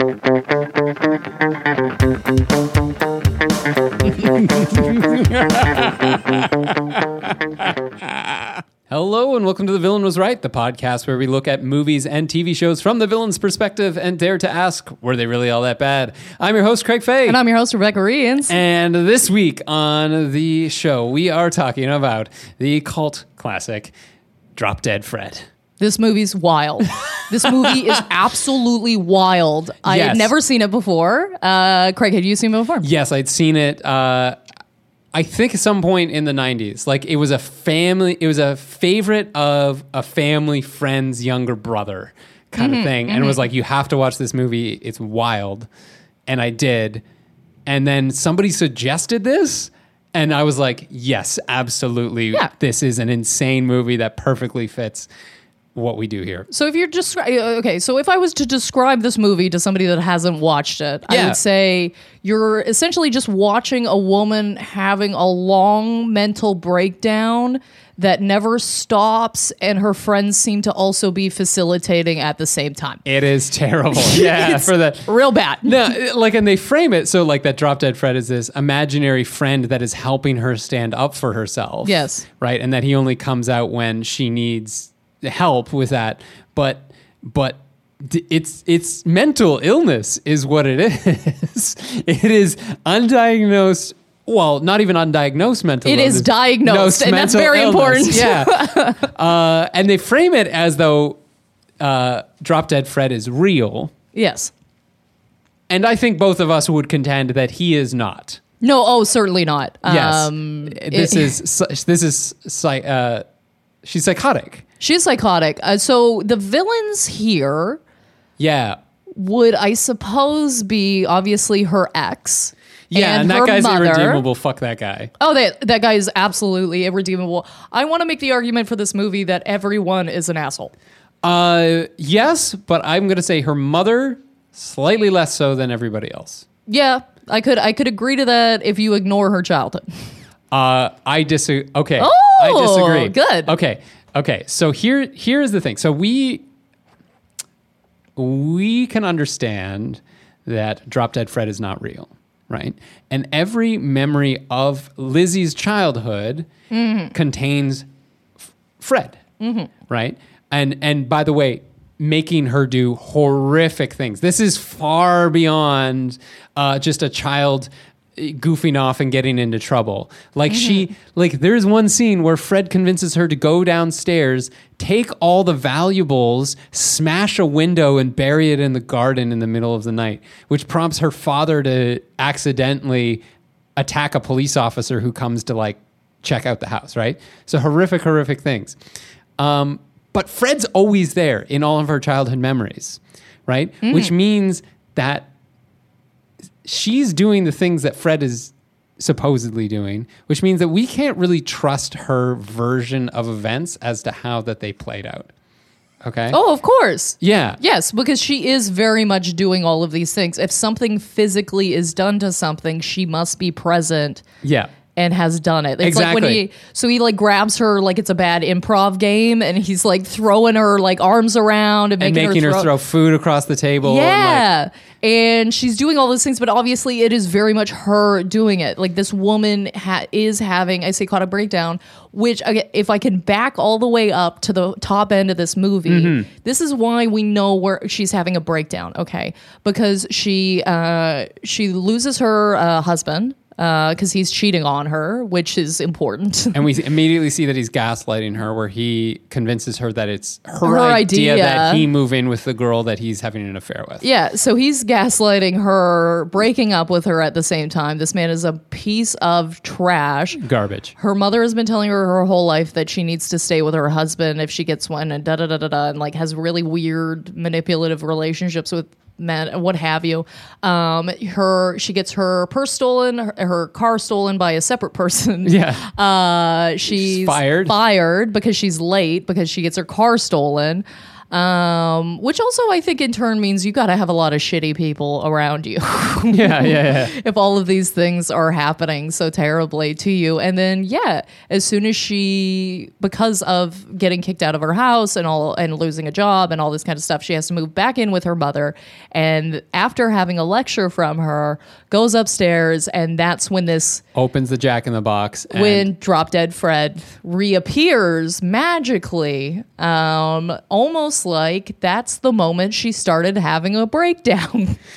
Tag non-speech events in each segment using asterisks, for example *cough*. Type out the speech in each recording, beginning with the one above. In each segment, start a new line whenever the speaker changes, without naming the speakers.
Hello and welcome to The Villain Was Right, the podcast where we look at movies and TV shows from the villain's perspective and dare to ask, were they really all that bad? I'm your host, Craig Faye.
And I'm your host, Rebecca Reans.
And this week on the show, we are talking about the cult classic Drop Dead Fred.
This movie's wild. this movie is *laughs* absolutely wild. I
Yes.
had never seen it before. Uh, Craig, had you seen it before?
Yes, I'd seen it. Uh, I think at some point in the '90s, like it was a family, it was a favorite of a family friend's younger brother kind of thing, and it was like you have to watch this movie. It's wild, and I did, and then somebody suggested this. And I was like, yes, absolutely.
Yeah.
This is an insane movie that perfectly fits what we do here.
So if you're just uh, okay, so if I was to describe this movie to somebody that hasn't watched it, I would say you're essentially just watching a woman having a long mental breakdown that never stops, and her friends seem to also be facilitating at the same time.
It is *laughs* terrible. *laughs* Yeah, for the
real bad.
No, uh, like, and they frame it so like that drop dead Fred is this imaginary friend that is helping her stand up for herself.
Yes.
Right. And that he only comes out when she needs help with that. But, but, it's it's mental illness is what it *laughs* is. it is undiagnosed. Well, not even undiagnosed mental. Illness.
It is diagnosed, and that's very
illness.
important.
Yeah, *laughs* uh, and they frame it as though uh, Drop Dead Fred is real.
Yes.
And I think both of us would contend that he is not.
No. Oh, certainly not.
Yes,
Um,
this
it-
is *laughs* this is psy- uh, she's psychotic.
She's psychotic. Uh, so the villains here
Yeah,
would, I suppose, be obviously her ex.
yeah, and, that
her
guy's
mother.
irredeemable. Fuck that guy.
Oh, that that guy is absolutely irredeemable. I want to make the argument for this movie that everyone is an asshole.
Uh, yes, but I'm gonna say her mother slightly less so than everybody else.
Yeah, I could I could agree to that if you ignore her childhood. *laughs*
Uh, I disagree. Okay,
Oh,
I disagree.
good.
Okay, okay. So here, here is the thing. So we we can understand that Drop Dead Fred is not real, right? And every memory of Lizzie's childhood contains F- Fred, right? And and by the way, making her do horrific things. This is far beyond uh, just a child goofing off and getting into trouble. Like she, like there's one scene where Fred convinces her to go downstairs, take all the valuables, smash a window, and bury it in the garden in the middle of the night, which prompts her father to accidentally attack a police officer who comes to like check out the house, right? So horrific, horrific things. Um, but Fred's always there in all of her childhood memories, right? Which means that she's doing the things that Fred is supposedly doing, which means that we can't really trust her version of events as to how that they played out. Okay?
Oh, of course.
Yeah.
Yes, because she is very much doing all of these things. If something physically is done to something, she must be present
Yeah.
And has done it. It's like when
Exactly.
he so he like grabs her like it's a bad improv game and he's like throwing her like arms around and
And
making,
making her
throw,
throw food across the table. and, like,
Yeah. And she's doing all those things, but obviously it is very much her doing it. Like this woman ha- is having I say caught a psychotic breakdown, which if I can back all the way up to the top end of this movie,
Mm-hmm.
this is why we know where she's having a breakdown. Okay, because she uh, she loses her uh, husband Uh, because he's cheating on her, which is important. *laughs*
And we immediately see that he's gaslighting her, where he convinces her that it's her,
Her
idea,
idea.
that he move in with the girl that he's having an affair with.
Yeah, so he's gaslighting her, breaking up with her at the same time. This man is a piece of trash.
Garbage.
Her mother has been telling her her whole life that she needs to stay with her husband if she gets one, and da da da da da, and like has really weird manipulative relationships with man, what have you. Um, her she gets her purse stolen, her, her car stolen by a separate person. *laughs*
Yeah.
Uh, she's
fired.
Fired because she's late because she gets her car stolen. Um, which also I think in turn means you got to have a lot of shitty people around you. *laughs*
yeah, yeah, yeah. *laughs*
if all of these things are happening so terribly to you. And then yeah, as soon as she because of getting kicked out of her house and all and losing a job and all this kind of stuff, she has to move back in with her mother. And after having a lecture from her, goes upstairs and that's when this
Opens the Jack in the Box. And
when Drop Dead Fred reappears magically, um, almost like that's the moment she started having a breakdown. *laughs*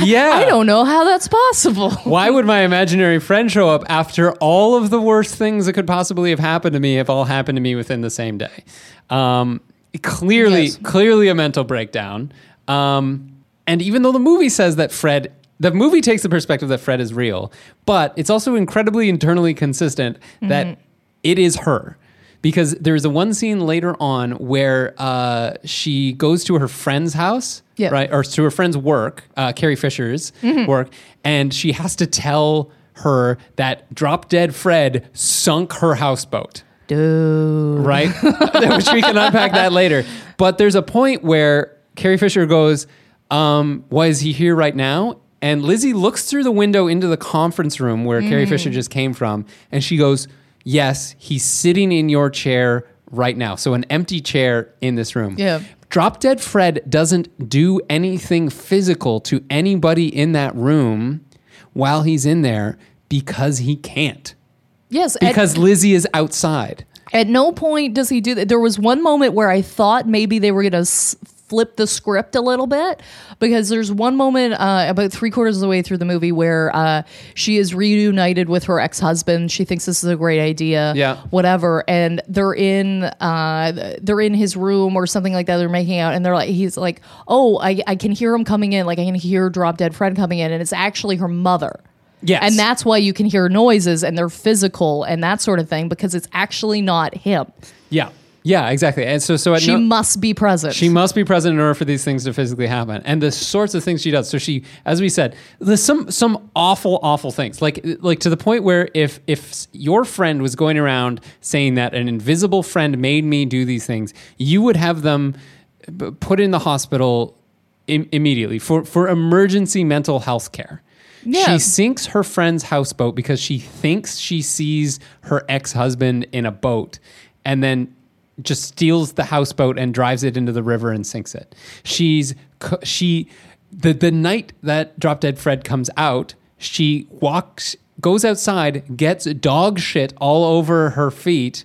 yeah,
I don't know how that's possible.
Why would my imaginary friend show up after all of the worst things that could possibly have happened to me have all happened to me within the same day? Um, clearly,
Yes.
clearly a mental breakdown. Um, and even though the movie says that Fred, the movie takes the perspective that Fred is real, but it's also incredibly internally consistent that it is her. Because there's a one scene later on where uh, she goes to her friend's house,
Yeah.
right, or to her friend's work, uh, Carrie Fisher's
Mm-hmm.
work, and she has to tell her that Drop Dead Fred sunk her houseboat
Dude.
right? *laughs* *laughs* Which we can unpack that later. But there's a point where Carrie Fisher goes, um, "Why is he here right now?" And Lizzie looks through the window into the conference room where Carrie Fisher
Mm.
just came from, and she goes, "Yes, he's sitting in your chair right now. So an empty chair in this room."
Yeah.
Drop Dead Fred doesn't do anything physical to anybody in that room while he's in there because he can't.
Yes, at-
Because Lizzie is outside.
At no point does he do that. There was one moment where I thought maybe they were going to s- flip the script a little bit because there's one moment uh, about three quarters of the way through the movie where uh, she is reunited with her ex husband. She thinks this is a great idea.
Yeah.
Whatever. And they're in uh, they're in his room or something like that. They're making out and they're like he's like, oh, I, I can hear him coming in. Like I can hear Drop Dead Fred coming in, and it's actually her mother.
Yes.
And that's why you can hear noises and they're physical and that sort of thing because it's actually not him.
Yeah. Yeah, exactly. And so, so at
She
no,
must be present.
she must be present in order for these things to physically happen. And the sorts of things she does. So she, as we said, there's some some awful, awful things. Like like to the point where if if your friend was going around saying that an invisible friend made me do these things, you would have them put in the hospital Im- immediately for for emergency mental health care.
Yeah.
She sinks her friend's houseboat because she thinks she sees her ex-husband in a boat and then just steals the houseboat and drives it into the river and sinks it. She's she the the night that Drop Dead Fred comes out, she walks goes outside, gets dog shit all over her feet,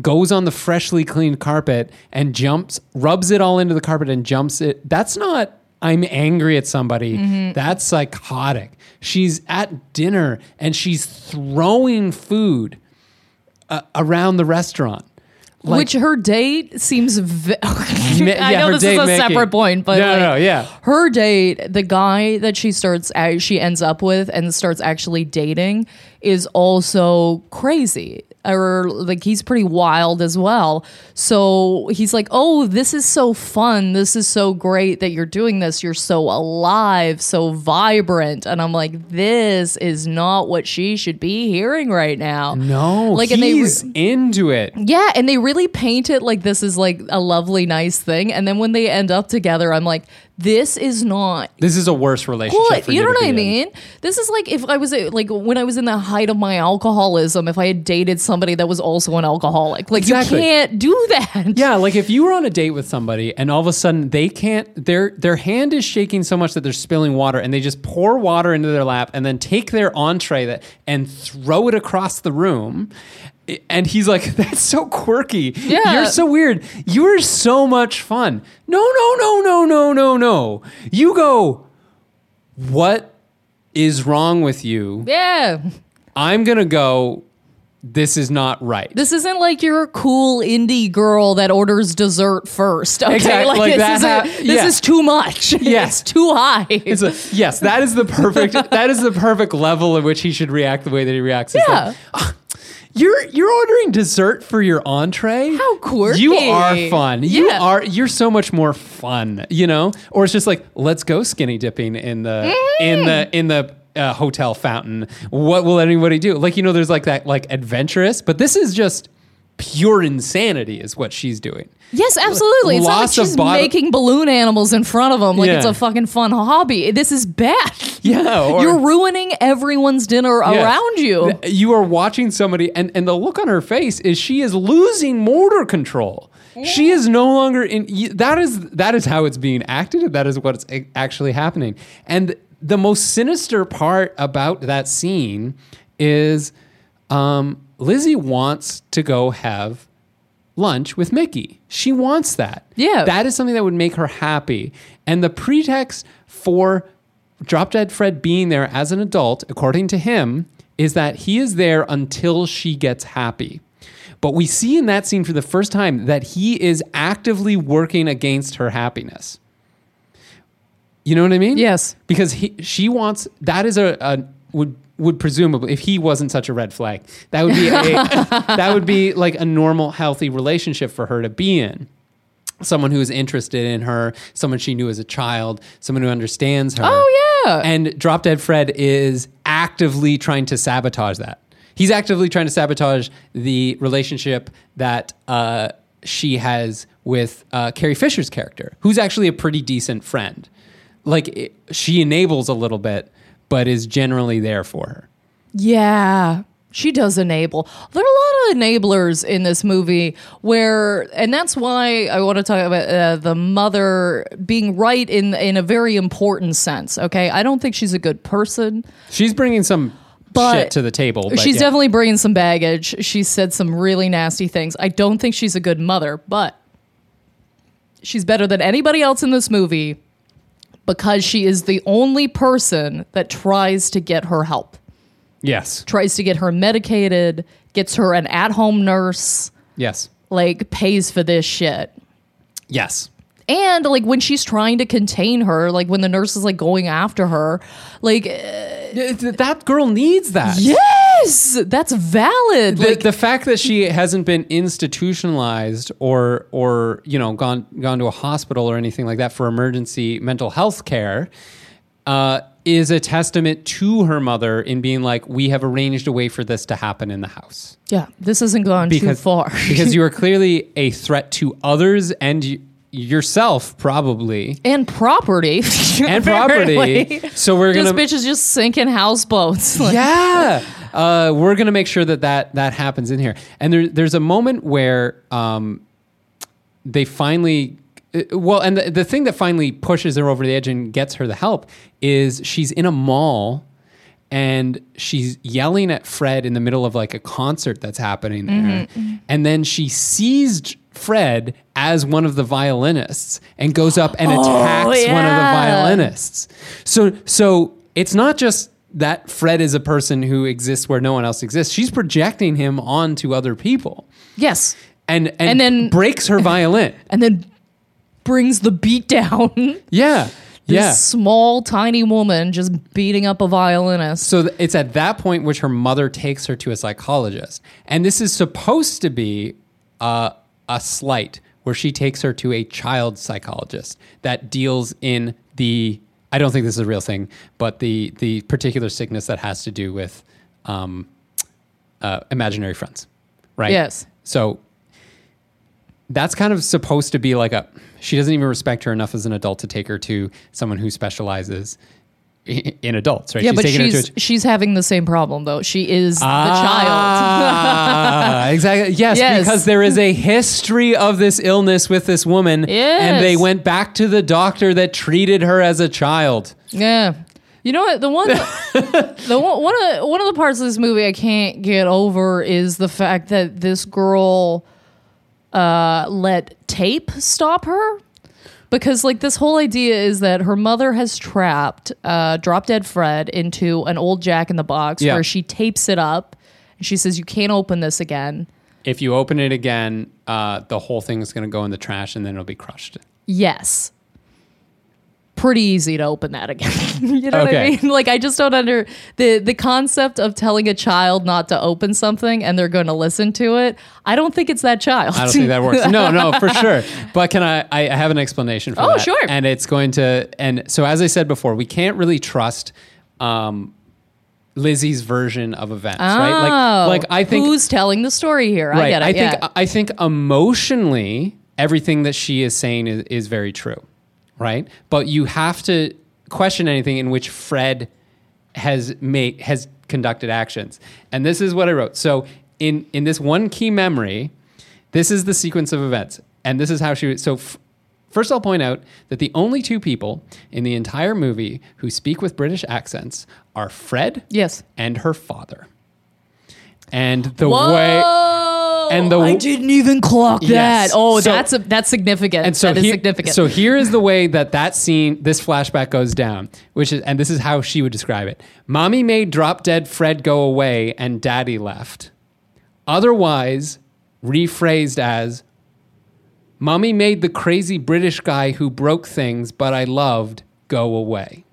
goes on the freshly cleaned carpet and jumps, rubs it all into the carpet and jumps it. That's not I'm angry at somebody. That's psychotic. She's at dinner and she's throwing food uh, around the restaurant. Like-
Which her date seems. Ve- *laughs* I
yeah,
know
her
this
date
is a
making-
separate point, but
No,
like,
no, yeah.
her date, the guy that she starts, she ends up with and starts actually dating, is also crazy. Or like he's pretty wild as well. So he's like, "Oh, this is so fun. This is so great that you're doing this. You're so alive, so vibrant." And I'm like, "This is not what she should be hearing right now."
No,
like and they re-
he's into it.
Yeah, and they really paint it like this is like a lovely, nice thing. And then when they end up together, I'm like, this is not
This is a worse relationship. for
You know what I
in.
mean? This is like if I was uh, like when I was in the height of my alcoholism, if I had dated somebody that was also an alcoholic. Like
Exactly.
you can't do that.
Yeah, like if you were on a date with somebody and all of a sudden they can't their their hand is shaking so much that they're spilling water and they just pour water into their lap and then take their entree that and throw it across the room. And he's like, *laughs* "That's so quirky.
Yeah.
You're so weird. You're so much fun." No, no, no, no, no, no, no. You go. What is wrong with you?
Yeah.
I'm gonna go. This is not right.
This isn't like you're a cool indie girl that orders dessert first. Okay,
Exactly,
like,
like
this,
that
is, a-
hap-
this
yeah.
is too much. *laughs*
Yeah.
it's too high.
It's a- yes, that is the perfect. that is the perfect level at which he should react the way that he reacts. It's
Yeah.
like, "Ah, You're you're ordering dessert for your entree.
How quirky.
You are fun. You
Yeah.
are. You're so much more fun. You know, or it's just like let's go skinny dipping in the in the in the uh, hotel fountain. What will anybody do? Like you know, there's like that like adventurous, but this is just pure insanity. Is what she's doing.
Yes, absolutely. It's not like she's
bottom-
making balloon animals in front of them like it's a fucking fun hobby. This is bad. *laughs*
Yeah, or-
You're ruining everyone's dinner
Yeah.
around you.
You are watching somebody, and, and the look on her face is she is losing motor control. She is no longer in. That is that is how it's being acted. That is what's actually happening. And the most sinister part about that scene is um, Lizzie wants to go have lunch with Mickey. She wants that.
Yeah.
That is something that would make her happy. And the pretext for Drop Dead Fred being there as an adult, according to him, is that he is there until she gets happy. But we see in that scene for the first time that he is actively working against her happiness. You know what I mean?
Yes.
Because he, she wants that is a, a would would presumably if he wasn't such a red flag that would be a, *laughs* that would be like a normal healthy relationship for her to be in. Someone who is interested in her someone she knew as a child someone who understands her.
Oh, yeah.
and drop dead fred is actively trying to sabotage that. He's actively trying to sabotage the relationship that uh, she has with uh, carrie fisher's character who's actually a pretty decent friend. Like it, she enables a little bit but is generally there for her
Yeah, she does enable. There are a lot of enablers in this movie where, and that's why I want to talk about uh, the mother being right in in a very important sense. Okay, I don't think she's a good person.
she's bringing some
But
shit to the table but
she's
yeah.
definitely bringing some baggage. She said some really nasty things. I don't think she's a good mother, but she's better than anybody else in this movie because she is the only person that tries to get her help.
Yes.
Tries to get her medicated, gets her an at home nurse,
yes.
like pays for this shit.
yes.
And like when she's trying to contain her, like when the nurse is like going after her, like uh,
that girl needs that
yes, that's valid.
the,
like
the fact that she hasn't been institutionalized or or you know gone gone to a hospital or anything like that for emergency mental health care uh, is a testament to her mother in being like we have arranged a way for this to happen in the house
yeah, this hasn't gone too far.
because you are clearly a threat to others and yourself probably.
And property.
and *laughs* property. So we're
This
gonna
bitch is just sinking houseboats. *laughs* Like,
yeah. Uh, we're gonna make sure that that that happens in here. And there, there's a moment where um, they finally uh, well and the, the thing that finally pushes her over the edge and gets her the help is she's in a mall and she's yelling at fred in the middle of like a concert that's happening there. And then she sees fred as one of the violinists and goes up and attacks one of the violinists so so it's not just that fred is a person who exists where no one else exists she's projecting him onto other people
Yes.
and and,
And then-
breaks her violin. *laughs*
And then brings the beat down. *laughs*
Yeah,
This
yeah.
small, tiny woman just beating up a violinist.
So th- it's at that point which her mother takes her to a psychologist, and this is supposed to be uh, a slight where she takes her to a child psychologist that deals in the. I don't think this is a real thing, but the the particular sickness that has to do with um, uh, imaginary friends, right?
Yes.
So that's kind of supposed to be like a she doesn't even respect her enough as an adult to take her to someone who specializes in adults, right?
Yeah, but
taking her
she's
a-
she's having the same problem though. She is the child.
Ah, *laughs* exactly. Yes,
Yes.
because there is a history of this illness with this woman, and they went back to the doctor that treated her as a child.
Yeah. You know what? The one, *laughs* the one, one of the, one of the parts of this movie I can't get over is the fact that this girl uh, let tape stop her. Because like this whole idea is that her mother has trapped uh, Drop Dead Fred into an old Jack in the Box
Yeah.
where she tapes it up and she says you can't open this again.
If you open it again, uh, the whole thing is going to go in the trash, and then it'll be crushed.
Yes. Pretty easy to open that again. *laughs* you know what I mean? *laughs* Like I just don't under the the concept of telling a child not to open something and they're going to listen to it. I don't think it's that child.
I don't think that works. *laughs* No, no, for sure. But can I? I have an explanation for
Oh,
that.
sure.
And it's going to. And so, as I said before, we can't really trust um, Lizzie's version of events, right?
Oh,
Like, like I think.
who's telling the story here? I
right.
get it.
I think.
yeah.
I think emotionally, everything that she is saying is, is very true, right? But you have to question anything in which Fred has made has conducted actions. And this is what I wrote. So in in this one key memory, this is the sequence of events, and this is how she. So f- first, I'll point out that the only two people in the entire movie who speak with British accents are Fred
yes.
and her father. And the
Whoa!
way and the-
I didn't even clock that. Oh,
So-
that's a, that's significant.
and so
that is
here,
significant.
So here is the way that that scene, this flashback goes down, which is, and this is how she would describe it. Mommy made drop dead Fred go away, and Daddy left. Otherwise, rephrased as, Mommy made the crazy British guy who broke things, but I loved, go away.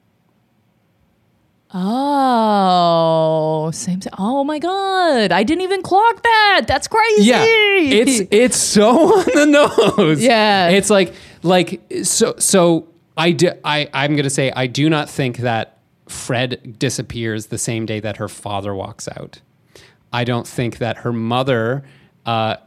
Oh, same. thing. Oh my god! I didn't even clock that. That's crazy.
Yeah, it's *laughs* it's so *laughs* on the nose.
Yeah.
it's like like so so. I do, I I'm gonna say I do not think that Fred disappears the same day that her father walks out. I don't think that her mother. Uh,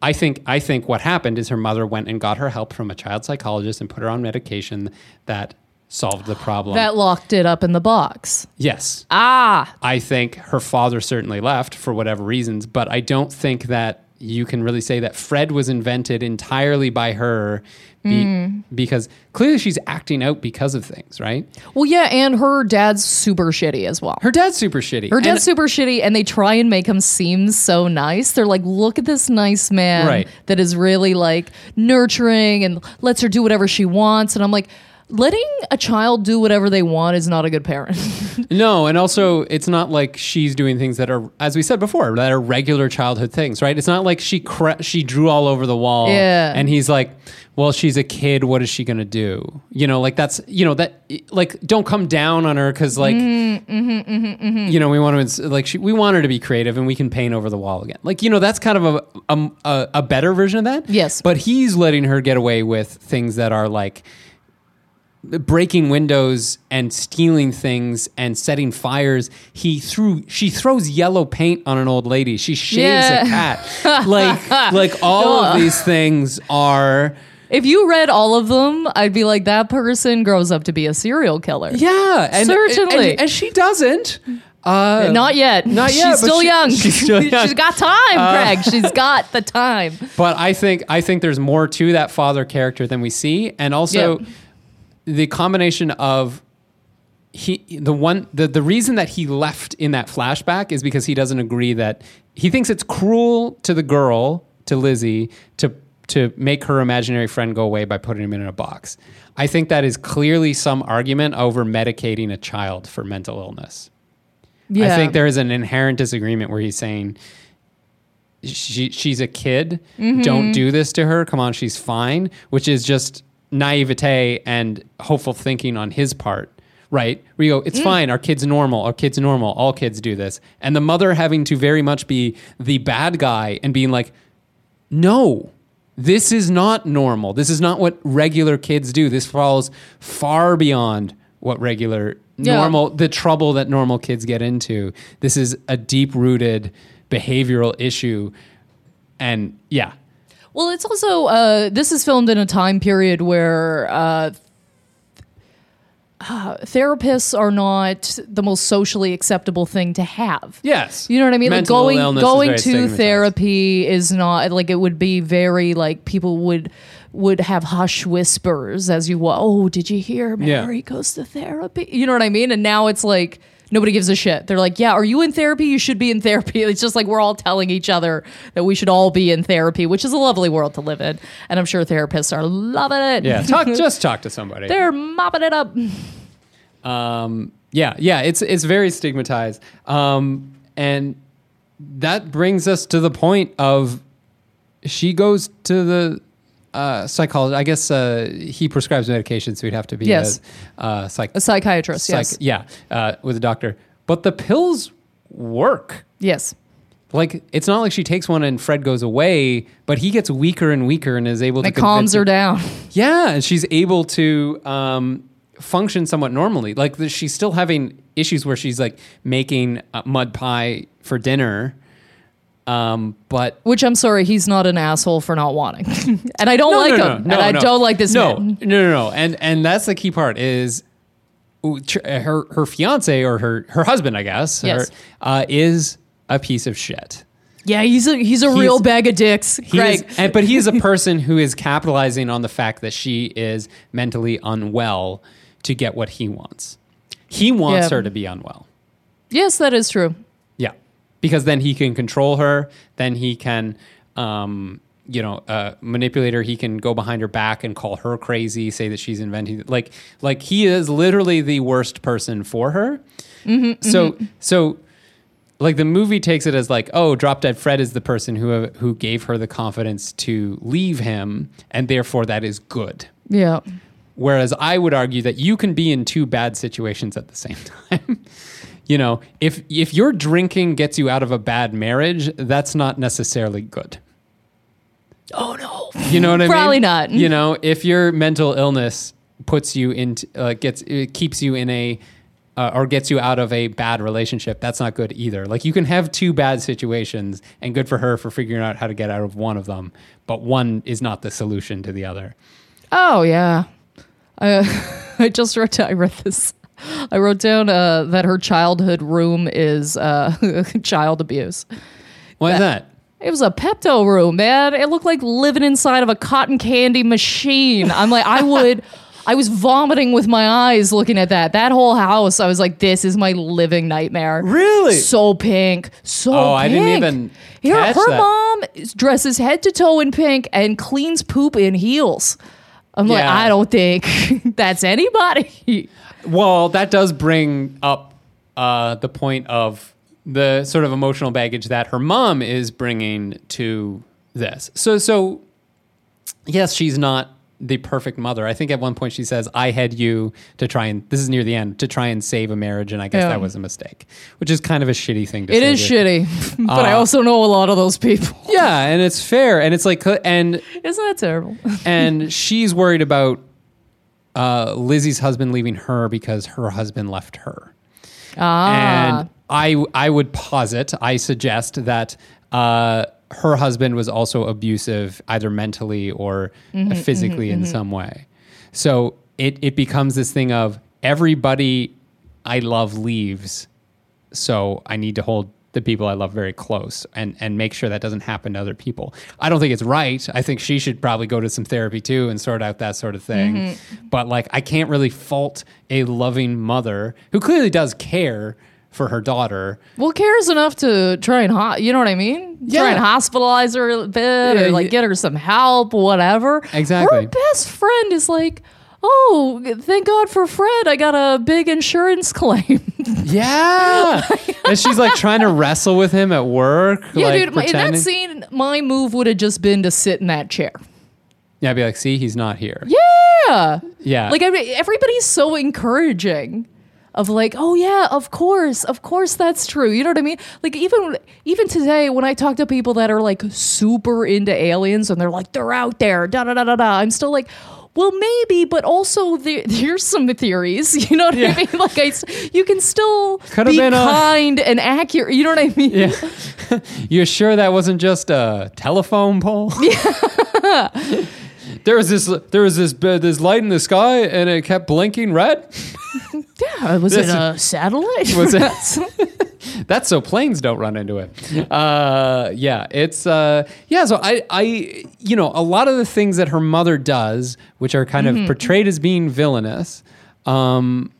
I think I think what happened is her mother went and got her help from a child psychologist and put her on medication that solved the problem.
that locked it up in the box.
yes,
Ah,
I think her father certainly left for whatever reasons, but I don't think that you can really say that Fred was invented entirely by her be,
Hmm.
because clearly she's acting out because of things, right?
well, yeah, and her dad's super shitty as well.
Her dad's super shitty.
Her
And-
dad's super shitty, and they try and make him seem so nice. They're like, look at this nice man
Right.
that is really like nurturing and lets her do whatever she wants. And I'm like, letting a child do whatever they want is not a good parent. *laughs*
No, and also it's not like she's doing things that are, as we said before, that are regular childhood things, right? It's not like she cra- she drew all over the wall,
Yeah.
and he's like, "Well, she's a kid. What is she gonna do?" You know, like that's you know that like don't come down on her because like
mm-hmm, mm-hmm, mm-hmm, mm-hmm,
you know we want to like she, we want her to be creative and we can paint over the wall again. Like you know that's kind of a a, a, a better version of that.
Yes.
but he's letting her get away with things that are like breaking windows and stealing things and setting fires. He threw she throws yellow paint on an old lady. She shaves
Yeah.
a cat. like *laughs* like all of these things are
if you read all of them, I'd be like, that person grows up to be a serial killer.
yeah, and,
Certainly.
and, and she doesn't. Uh,
Not yet.
Not yet,
She's still
she-
young. *laughs*
she's still *laughs* young. Uh,
She's got time, Greg. She's got the time.
but I think I think there's more to that father character than we see, and also
Yeah.
The combination of he the one the, the reason that he left in that flashback is because he doesn't agree that he thinks it's cruel to the girl to Lizzie to to make her imaginary friend go away by putting him in a box. I think that is clearly some argument over medicating a child for mental illness.
Yeah.
I think there is an inherent disagreement where he's saying she she's a kid.
Mm-hmm.
Don't do this to her. Come on, she's fine. Which is just naivete and hopeful thinking on his part, right? Where you go,
Mm.
it's fine. Our kid's normal. Our kid's normal. All kids do this. And the mother having to very much be the bad guy and being like, no, this is not normal. This is not what regular kids do. This falls far beyond what regular
Yeah.
normal the trouble that normal kids get into. This is a deep rooted behavioral issue. And yeah.
Well, it's also uh, this is filmed in a time period where uh, uh, therapists are not the most socially acceptable thing to have.
Yes.
You know what I mean?
Mental
like going
illness is
going
very
to
stigmatized.
therapy is not like it would be very like people would would have hush whispers as you wa- oh did you hear
Yeah.
Mary goes to therapy? You know what I mean? And now it's like nobody gives a shit. They're like, yeah, are you in therapy? You should be in therapy. *laughs* It's just like we're all telling each other that we should all be in therapy, which is a lovely world to live in, and I'm sure therapists are loving it.
Yeah. Talk *laughs* just talk to somebody.
They're mopping it up.
Um, yeah, yeah, it's it's very stigmatized, um, and that brings us to the point of she goes to the uh, psychologist. I guess uh, he prescribes medication, so he'd have to be
Yes.
a, uh, psych,
A psychiatrist,
psych-
yes.
yeah, uh, with a doctor. But the pills work.
Yes.
Like it's not like she takes one and Fred goes away, but he gets weaker and weaker and is able to
It calms her down. *laughs*
Yeah, and she's able to um, function somewhat normally. Like the, she's still having issues where she's like making uh, mud pie for dinner, um, but
Which I'm sorry, he's not an asshole for not wanting. *laughs* and I don't
no,
like
no,
him.
no,
and I don't like this
no,
man.
No, no, no, and and that's the key part is her her fiance or her her husband, I guess,
Yes.
her, uh, is a piece of shit.
Yeah, he's a he's a real bag of dicks. Greg.
is, and, but he is a *laughs* person who is capitalizing on the fact that she is mentally unwell to get what he wants. He wants
Yeah.
her to be unwell.
yes, that is true.
Because then he can control her. Then he can, um, you know, uh, manipulate her. He can go behind her back and call her crazy, say that she's inventing. Like, like he is literally the worst person for her. so, so, like the movie takes it as like, oh, Drop Dead Fred is the person who who gave her the confidence to leave him, and therefore that is good.
Yeah.
Whereas I would argue that you can be in two bad situations at the same *laughs* time. You know, if if your drinking gets you out of a bad marriage, that's not necessarily good.
Oh no.
You know what I mean?
Probably not.
You know, if your mental illness puts you into uh, gets it keeps you in a uh, or gets you out of a bad relationship, that's not good either. Like you can have two bad situations, and good for her for figuring out how to get out of one of them, but one is not the solution to the other.
Oh yeah. I *laughs* I just wrote I read this. I wrote down uh, that her childhood room is uh, *laughs* child abuse.
Why is that?
It was a Pepto room, man. It looked like living inside of a cotton candy machine. I'm like, I would, *laughs* I was vomiting with my eyes looking at that. That whole house, I was like, this is my living nightmare.
Really?
So pink. So
Oh, I didn't even
Here,
catch
her
that.
mom dresses head to toe in pink and cleans poop in heels. I'm like,
Yeah.
I don't think *laughs* that's anybody.
Well, that does bring up uh, the point of the sort of emotional baggage that her mom is bringing to this. So, so yes, she's not the perfect mother. I think at one point she says, "I had you to try and this is near the end to try and save a marriage," and I guess
Yeah.
that was a mistake, which is kind of a shitty thing to
It is
to-
shitty, *laughs* but I
Uh,
also know a lot of those people. *laughs*
Yeah, and it's fair, and it's like, and
Isn't that terrible? *laughs*
and she's worried about uh, Lizzie's husband leaving her because her husband left her.
Ah.
And I, I would posit, I suggest that uh, her husband was also abusive, either mentally or
Mm-hmm,
physically in some way. So it, it becomes this thing of everybody I love leaves, so I need to hold the people I love very close and, and make sure that doesn't happen to other people. I don't think it's right. I think she should probably go to some therapy too and sort out that sort of thing.
Mm-hmm.
But like, I can't really fault a loving mother who clearly does care for her daughter.
Well, cares enough to try and, ho- you know what I mean?
Yeah.
Try and hospitalize her a bit
Yeah,
or like
yeah.
get her some help, whatever.
Exactly.
Her best friend is like, oh, thank God for Fred. I got a big insurance *laughs* claim.
Yeah. and she's like trying to wrestle with him at work.
yeah,
like,
dude. My, in that scene, my move would have just been to sit in that chair.
Yeah, I'd be like, see, he's not here.
Yeah.
Yeah.
Like I mean, everybody's so encouraging of like, oh yeah, of course, of course that's true. You know what I mean? Like even even today when I talk to people that are like super into aliens and they're like they're out there, da da da da da. I'm still like. Well, maybe, but also there, *laughs* there's some theories. *laughs* You know what I mean? Like, I, you can still
Could've
be
been a-
kind and accurate. You know what I mean?
Yeah. *laughs* you sure that wasn't just a telephone pole? Yeah. there was this there was this uh, this light in the sky and it kept blinking red.
Yeah, was it a *laughs* satellite?
Was it? *laughs* That's so planes don't run into it. Uh, yeah, it's uh, yeah. So I, I, you know, a lot of the things that her mother does, which are kind of portrayed as being villainous, um,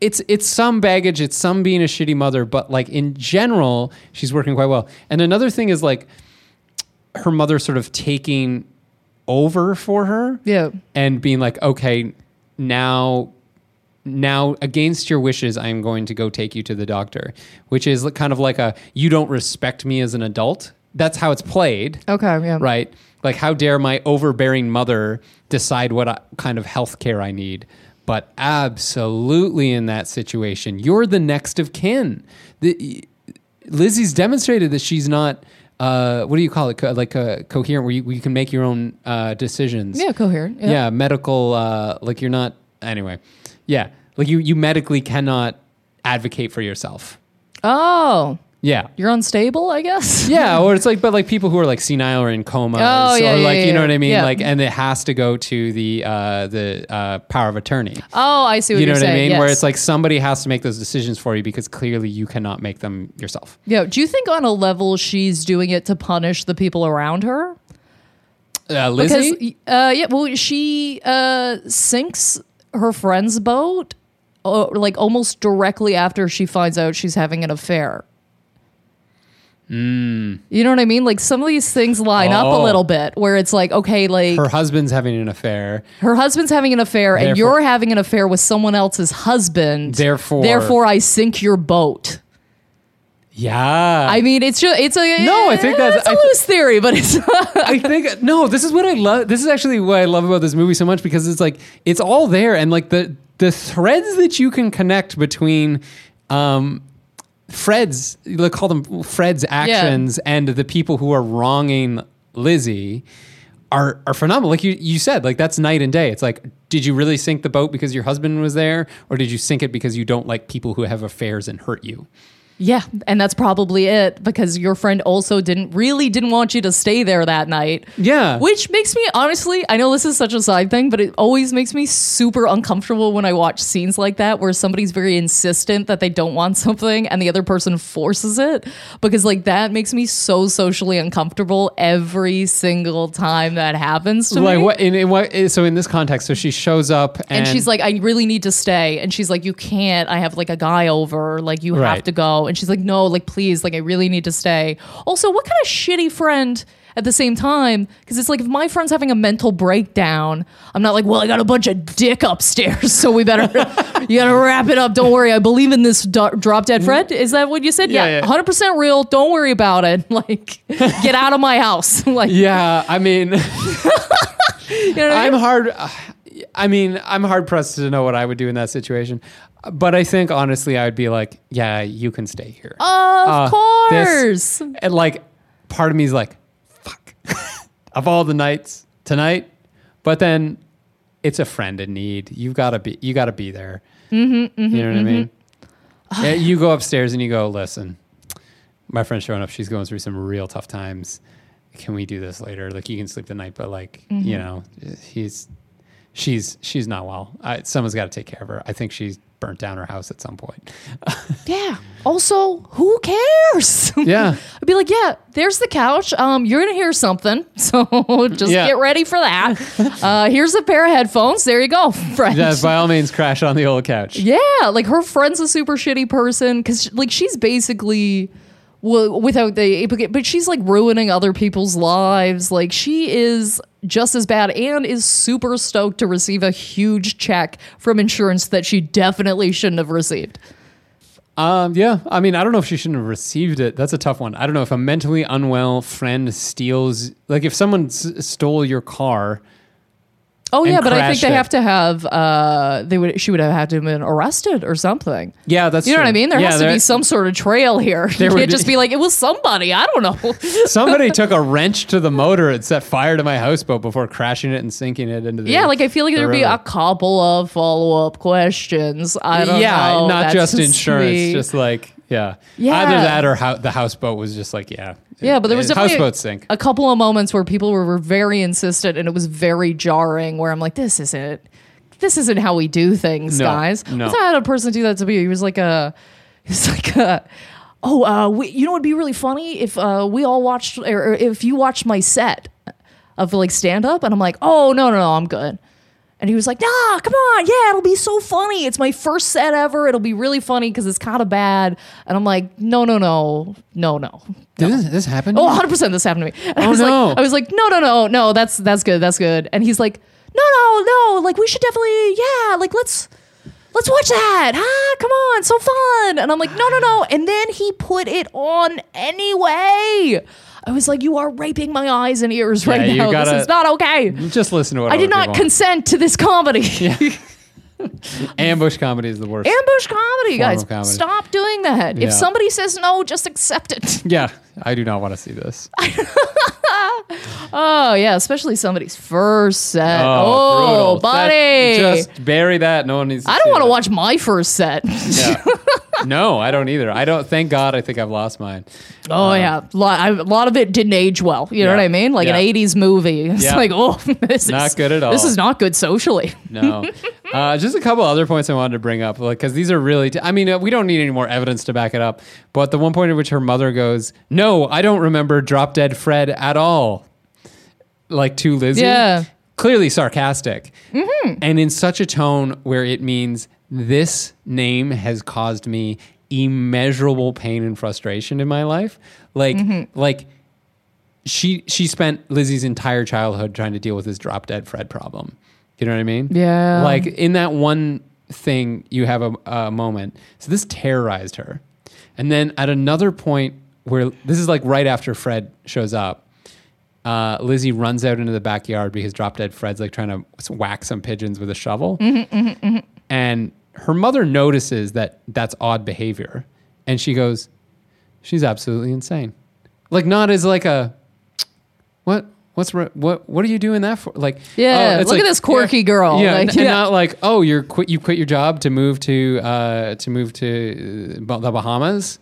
it's it's some baggage, it's some being a shitty mother, but like in general, she's working quite well. And another thing is like her mother sort of taking over for her
yeah.
and being like, okay, now, now against your wishes, I'm going to go take you to the doctor, which is kind of like a you don't respect me as an adult that's how it's played
Okay, yeah.
right? Like, how dare my overbearing mother decide what I, kind of health care I need? But absolutely, in that situation, you're the next of kin. The, Lizzie's demonstrated that she's not. Uh, what do you call it? Co- like uh, coherent, where you, where you can make your own uh, decisions.
Yeah, coherent.
Yeah,
Yeah.
medical. Uh, like you're not. Anyway, yeah, like you you medically cannot advocate for yourself.
Oh,
Yeah,
you're unstable, I guess. *laughs*
yeah, or it's like, but like people who are like senile or in coma,
Oh, yeah,
or
yeah,
like
yeah,
you know what I mean, like, and it has to go to the uh, the uh, power of attorney.
Oh, I see what
you know what I mean? Where it's like somebody has to make those decisions for you because clearly you cannot make them yourself.
Yeah. Do you think on a level she's doing it to punish the people around her?
Uh, Lizzie,
Because uh, yeah, well, she uh, sinks her friend's boat uh, like almost directly after she finds out she's having an affair. You know what I mean? Like some of these things line up a
Oh.
little bit where it's like, okay, like
her
her,
husband's having an affair.
Her husband's having an affair and
Therefore-
you're having an affair with someone else's husband.
Therefore-
therefore I sink your boat.
Yeah,
I mean, it's just it's a
No, I think that's-
it's a loose theory, but it's *laughs*
I think no. This is what I love. This is actually what I love about this movie so much because it's like it's all there, and like the the threads that you can connect between um, Fred's, let's call them Fred's actions, and the people who are wronging Lizzie are are phenomenal. Like you you said, like that's night and day. It's like, did you really sink the boat because your husband was there, or did you sink it because you don't like people who have affairs and hurt you?
Yeah, and that's probably it because your friend also didn't really didn't want you to stay there that night.
Yeah.
Which makes me honestly, I know this is such a side thing, but it always makes me super uncomfortable when I watch scenes like that where somebody's very insistent that they don't want *laughs* something and the other person forces it because like that makes me so socially uncomfortable every single time that happens to
Like
me.
what? In, in what? Eh, so in this context, so she shows up and,
and she's like, I really need to stay. And she's like, You can't. I have like a guy over. Like, you
Right.
have to go. And she's like, No, like, please, like, I really need to stay. Also, what kind of shitty friend at the same time? Because it's like, if my friend's having a mental breakdown, I'm not like, Well, I got a bunch of dick upstairs. *laughs* So we better, you gotta wrap it up. Don't worry. I believe in this do- drop dead Fred. Is that what you said?
Yeah,
Yeah,
yeah.
100% real. Don't worry about it. *laughs* Like, get out of my house. *laughs* like,
Yeah, I mean,
you know what I
I'm
mean?
hard. I mean, I'm hard pressed to know what I would do in that situation. But I think honestly, I would be like, yeah, you can stay here.
Of
Uh,
course.
this- and like, part of me is like, fuck, *laughs* of all the nights tonight. But then, it's a friend in need. You gotta be. You gotta be there.
Mm-hmm,
you know what I mean? Yeah, you go *sighs* upstairs and you go, listen. My friend's showing up. She's going through some real tough times. Can we do this later? Like you can sleep the night, but like
Mm-hmm.
you know, he's she's she's not well. I, someone's got to take care of her. I think she's burnt down her house at some point. *laughs*
Yeah. Also, who cares? *laughs*
Yeah.
I'd be like, yeah, there's the couch. Um, you're gonna hear something, *laughs* so just
Yeah.
get ready for that. Uh, here's a pair of headphones. There you go, friend.
Yeah, by all means, crash on the old couch.
Yeah, like her friend's a super shitty person because like she's basically well, without the but she's like ruining other people's lives. Like she is just as bad and is super stoked to receive a huge check from insurance that she definitely shouldn't have received.
Um, yeah. I mean, I don't know if she shouldn't have received it. That's a tough one. I don't know if a mentally unwell friend steals, like if someone s- stole your car.
Oh yeah, but I think they
it.
have to have uh they would she would have had to have been arrested or something.
Yeah, that's
You know
true.
what I mean? There
Yeah,
has to be some sort of trail here. *laughs* You
There
can't
would-
just be like it was somebody. I don't know. *laughs*
Somebody *laughs* took a wrench to the motor and set fire to my houseboat before crashing it and sinking it into the
yeah, like I feel like
the
there'd be a couple of follow up questions. I don't
yeah,
know.
not
That's
just insurance,
me.
just like yeah.
Yeah.
Either that or how the houseboat was just like yeah.
yeah, but there was definitely
houseboats sink.
a couple of moments where people were, were very insistent, and it was very jarring. Where I'm like, this isn't this isn't how we do things,
No,
guys.
no.
I had a person do that to me. He was like a, he was *laughs* like a. Oh, uh, we, you know, it'd be really funny if uh, we all watched, or, or if you watched my set of like stand up, and I'm like, oh no, no, no, I'm good. And he was like, nah, come on, yeah, it'll be so funny. It's my first set ever. It'll be really funny because it's kind of bad. And I'm like, no, no, no, no, no.
Did this, this happen?
Oh, 100 percent this happened to me. And *laughs* I
Oh,
was
no.
like, I was like, no, no, no, no, that's that's good, that's good. And he's like, no, no, no, like we should definitely, yeah, like let's let's watch that. Ah, come on, so fun. And I'm like, no, no, no. And then he put it on anyway. I was like, "You are raping my eyes and ears right
Yeah, you
now.
gotta-
this is not okay.
Just listen to what
I did not consent to this comedy." *laughs* *laughs*
Ambush comedy is the worst.
Ambush comedy, guys.
comedy.
Stop doing that.
Yeah.
If somebody says no, just accept it. *laughs*
yeah, I do not want to see this.
Oh yeah, especially somebody's first set.
Oh,
Oh,
brutal. That-
buddy.
just bury that. No one needs. To
I don't want to watch my first set.
Yeah. No, I don't either. I don't. Thank God. I think I've lost mine.
Oh yeah, a lot, I, a lot of it didn't age well. You know
Yeah.
what I mean? Like
Yeah.
an '80s movie. *laughs* It's
Yeah.
like, oh, *laughs* this is Not
good at all.
This
all.
is not good socially. *laughs*
No. uh, just a couple other points I wanted to bring up, like because these are really. T- I mean, uh, we don't need any more evidence to back it up. But the one point at which her mother goes, "No, I don't remember Drop Dead Fred at all," like to Lizzie.
Yeah.
Clearly sarcastic, and in such a tone where it means this name has caused me immeasurable pain and frustration in my life. Like, mm-hmm. like she she spent Lizzie's entire childhood trying to deal with this drop dead Fred problem. You know what I mean?
Yeah.
Like in that one thing, you have a, a moment. So this terrorized her, and then at another point where this is like right after Fred shows up, uh, Lizzie runs out into the backyard because drop dead Fred's like trying to whack some pigeons with a shovel, mm-hmm, mm-hmm, and her mother notices that that's odd behavior, and she goes, "She's absolutely insane." Like not as like a what what's what what are you doing that for? Like
Yeah,
oh, it's
look at this quirky girl.
Yeah,
Like,
and, and not like oh you're quit you quit your job to move to uh to move to uh, the Bahamas.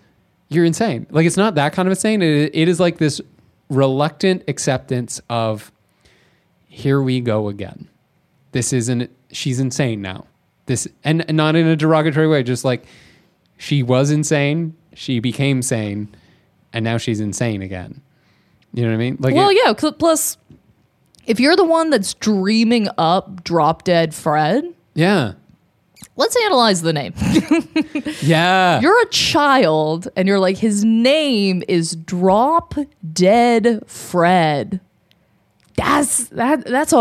You're insane. Like it's not that kind of insane. It, it is like this reluctant acceptance of here we go again. This isn't she's insane now. This and, and not in a derogatory way, just like she was insane, she became sane, and now she's insane again. You know what I mean? Like
Well,
it-
yeah. cl- Plus, if you're the one that's dreaming up Drop Dead Fred,
yeah.
let's analyze the name. *laughs*
Yeah.
you're a child, and you're like, his name is Drop Dead Fred. That's that. That's a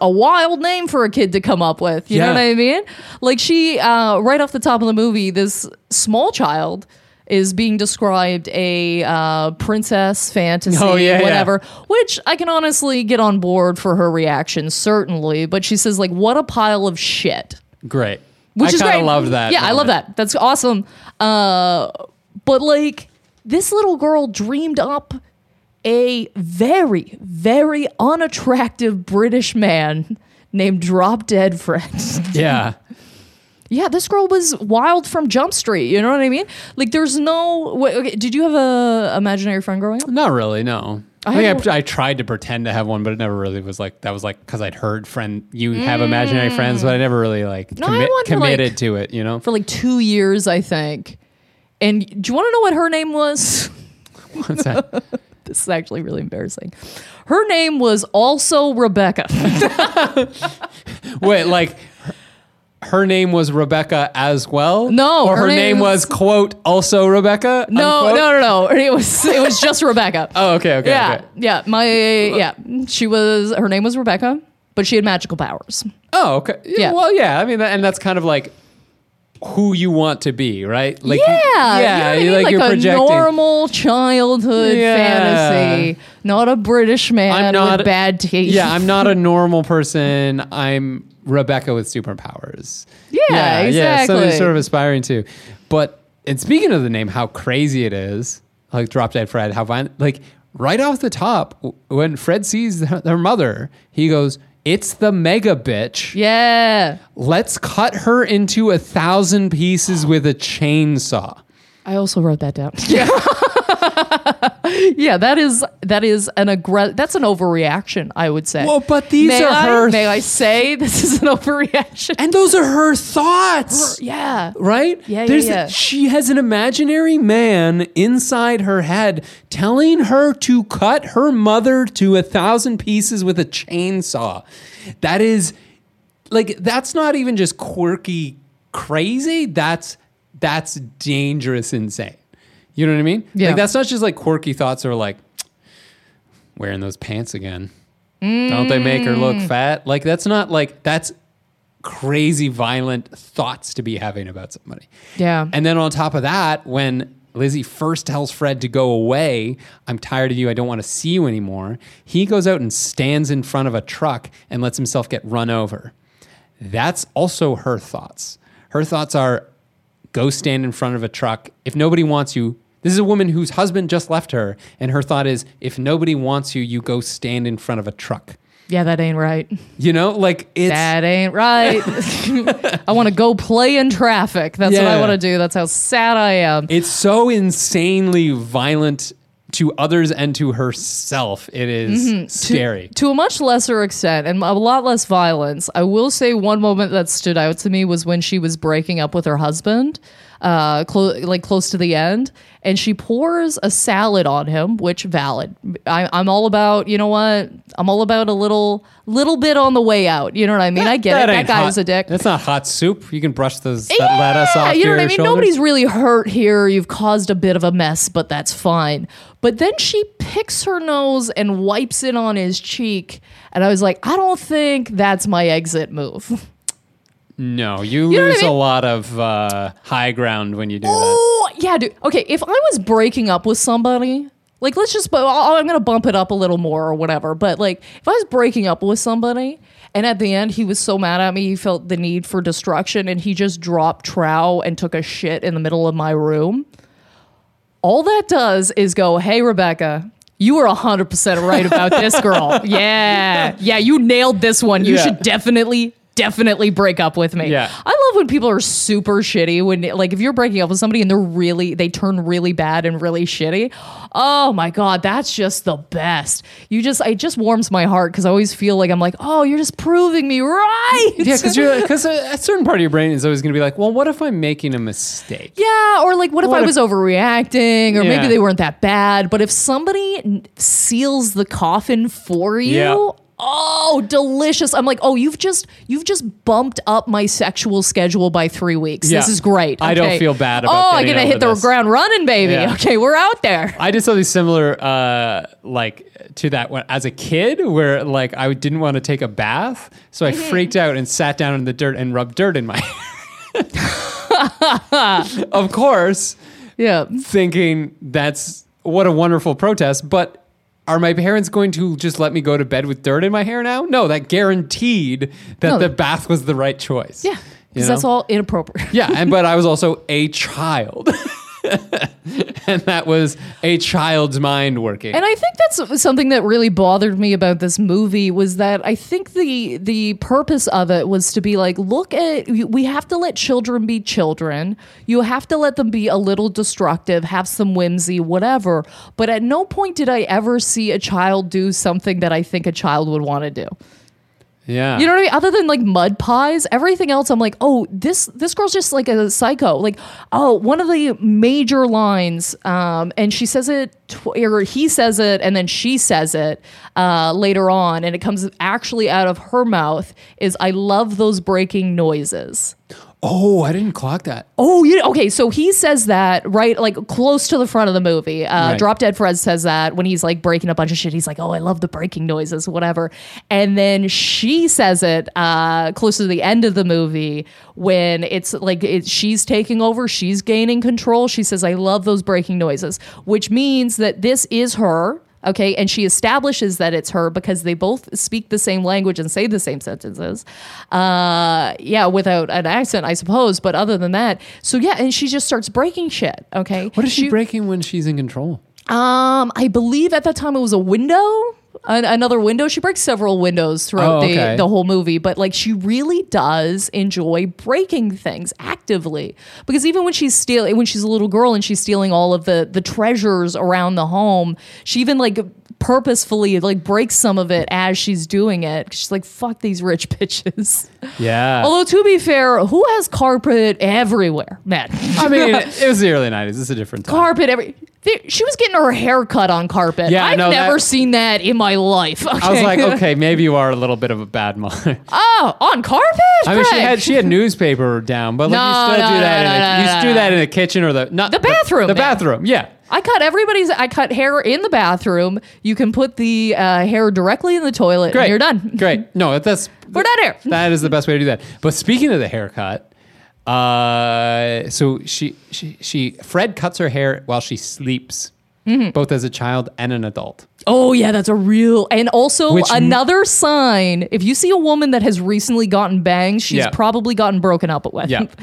a wild name for a kid to come up with. You know what I mean? Like she, uh, right off the top of the movie, this small child is being described a uh, princess fantasy,
Oh, yeah, yeah.
whatever. Which I can honestly get on board for her reaction, certainly. But she says like, "What a pile of shit."
Great.
which
I
is great.
I love that.
Yeah, I love that. That's awesome. Uh, but like this little girl dreamed up a very, very unattractive British man named Drop Dead Fred. *laughs*
Yeah. *laughs*
yeah, this girl was wild from Jump Street. You know what I mean? Like, there's no. Wait, okay, did you have a imaginary friend growing up?
Not really, no.
I
I, I, I tried to pretend to have one, but it never really was like that. Was like because I'd heard friend you have imaginary friends, but I never really like
Mm. No, I had
commit,
one for, like-
committed to it. You know,
For like two years, I think. And do you want to know what her name was? *laughs*
what's that? *laughs*
This is actually really embarrassing. Her name was also Rebecca. *laughs*
Wait, like her, name was Rebecca as well?
No,
or her,
her
name,
name
was
is-
quote also Rebecca.
No,
unquote?
no, no, no. It was it was just Rebecca. *laughs*
Oh, okay, okay,
yeah,
okay.
yeah. My yeah. She was her name was Rebecca, but she had magical powers.
Oh, okay. Yeah,
Yeah.
Well, yeah. I mean, and that's kind of like who you want to be, right? Like,
yeah,
yeah.
you know I mean?
like,
like
you're
a
projecting.
normal childhood
Yeah.
fantasy, not a British man
I'm not
with bad teeth.
Yeah, I'm not a *laughs* normal person. I'm Rebecca with superpowers.
Yeah,
Yeah, something
exactly.
sort of aspiring to. But and speaking of the name, how crazy it is, like Drop Dead Fred, how violent, like right off the top, when Fred sees their mother, he goes, "It's the mega bitch.
yeah.
Let's cut her into a thousand pieces with a chainsaw."
I also wrote that down. Yeah. *laughs* *laughs* yeah, that is that is an aggressive. That's an overreaction, I would say.
Well, but these
may
are
I,
her-
May I say *laughs* this is an overreaction?
And those are her thoughts.
yeah.
right?
Yeah, yeah,
There's
yeah.
she has an imaginary man inside her head telling her to cut her mother to a thousand pieces with a chainsaw. That is like that's not even just quirky crazy. That's that's dangerous insane. You know what I mean?
Yeah.
Like that's not just like quirky thoughts or like *tsk* wearing those pants again. Don't they make her look mm. fat? Like that's not like that's crazy violent thoughts to be having about somebody.
Yeah.
And then on top of that, when Lizzie first tells Fred to go away. I'm tired of you. I don't want to see you anymore. He goes out and stands in front of a truck and lets himself get run over. That's also her thoughts. Her thoughts are go stand in front of a truck. If nobody wants you, this is a woman whose husband just left her, and her thought is if nobody wants you, you go stand in front of a truck.
Yeah, that ain't right.
You know, like it's
That ain't right. *laughs* *laughs* I want to go play in traffic. That's what I want to do. That's how sad I am.
it's so insanely violent to others and to herself. It is mm-hmm. scary.
to a much lesser extent and a lot less violence. I will say one moment that stood out to me was when she was breaking up with her husband, uh, clo- like close to the end, and she pours a salad on him, which valid. I, I'm all about, you know what? I'm all about a little, little bit on the way out. You know what I mean? I get it. That guy
hot-
was a dick.
That's not hot soup. You can brush those that lettuce off
you know
your
what I mean?
shoulders.
Nobody's really hurt here. You've caused a bit of a mess, but that's fine. But then she picks her nose and wipes it on his cheek. And I was like, I don't think that's my exit move. *laughs*
No, you,
You know what I
lose a lot of uh, high ground when you do that.
Oh, yeah, dude. Okay, if I was breaking up with somebody, like, let's just, I'm going to bump it up a little more or whatever. But, like, if I was breaking up with somebody and at the end he was so mad at me, he felt the need for destruction and he just dropped trow and took a shit in the middle of my room, all that does is go, hey, Rebecca. You were 100% right about this girl. *laughs* Yeah. Yeah, you nailed this one. You
Yeah.
should definitely, definitely break up with me.
Yeah.
I love when people are super shitty. When like if you're breaking up with somebody and they're really they turn really bad and really shitty. Oh my god, that's just the best. You just it just warms my heart because I always feel like I'm like, oh, you're just proving me right.
Yeah, because you're *laughs* because a, a certain part of your brain is always going to be like, well, what if I'm making a mistake?
Yeah, or like, what if
What
I
if-
was overreacting, or maybe they weren't that bad? But if somebody seals the coffin for you,
Yeah.
Oh, delicious! I'm like, oh, you've just you've just bumped up my sexual schedule by three weeks.
Yeah.
This is great.
I don't feel bad about it.
Oh, I'm gonna hit the
this.
ground running, baby.
Yeah.
Okay, we're out there.
I did something similar, uh, like to that when as a kid, where like I didn't want to take a bath, so I
Mm-hmm.
freaked out and sat down in the dirt and rubbed dirt in my. *laughs* *laughs* of course,
Yeah.
thinking that's what a wonderful protest, but. Are my parents going to just let me go to bed with dirt in my hair now? No, that guaranteed that
No.
the bath was the right choice.
Yeah, because that's all inappropriate.
Yeah, and but I was also a *laughs* child. *laughs* and that was a child's mind working.
And I think that's something that really bothered me about this movie was that I think the the purpose of it was to be like, look at we have to let children be children. You have to let them be a little destructive, have some whimsy, whatever. But at no point did I ever see a child do something that I think a child would want to do.
Yeah.
You know what I mean? Other than like mud pies, everything else, I'm like, oh, this this girl's just like a psycho. Like, oh, one of the major lines, um, and she says it, tw- or he says it, and then she says it uh, later on, and it comes actually out of her mouth. Is I love those breaking noises.
Oh, I didn't clock that.
Oh, yeah. Okay, so he says that right, like close to the front of the movie. Uh,
Right.
Drop Dead Fred says that when he's like breaking a bunch of shit. He's like, "Oh, I love the breaking noises, whatever." And then she says it uh, close to the end of the movie when it's like it, she's taking over, she's gaining control. She says, "I love those breaking noises," which means that this is her. Okay, and she establishes that it's her because they both speak the same language and say the same sentences. Uh, yeah, without an accent, I suppose. But other than that, so yeah, and she just starts breaking shit. Okay,
What is she breaking when she's in control?
um, I believe at that time it was a window, an- another window. She breaks several windows throughout
Oh,
the
okay.
the whole movie, but like she really does enjoy breaking things actively. Because even when she's stealing, when she's a little girl and she's stealing all of the the treasures around the home, she even like purposefully like breaks some of it as she's doing it. She's like, "Fuck these rich *laughs* bitches."
Yeah.
Although to be fair, who has carpet everywhere, man?
I mean, *laughs* it was the early 90s. It's a different time.
carpet every. She was getting her hair cut on carpet.
Yeah,
I've
know
never
that-
seen that in my life.
I was like, *laughs* okay, maybe you are a little bit of a bad mother.
oh, on carpet.
I mean, she had she had newspaper down, but like
No,
you still
no,
do that.
no,
in
no,
a,
no,
you
no,
do
no.
that in the kitchen or the not
The bathroom,
The,
man.
bathroom, yeah.
I cut everybody's. I cut hair in the bathroom. You can put the uh, hair directly in the toilet,
Great,
and you're done.
Great. *laughs* No, that's
We're done here.
That is the best way to do that. But speaking of the haircut, uh, so she, she she Fred cuts her hair while she sleeps, both as a child and an adult.
Oh yeah, that's a real and also
Which
another sign. If you see a woman that has recently gotten bangs, she's
Yeah.
probably gotten broken up with.
Yeah. *laughs*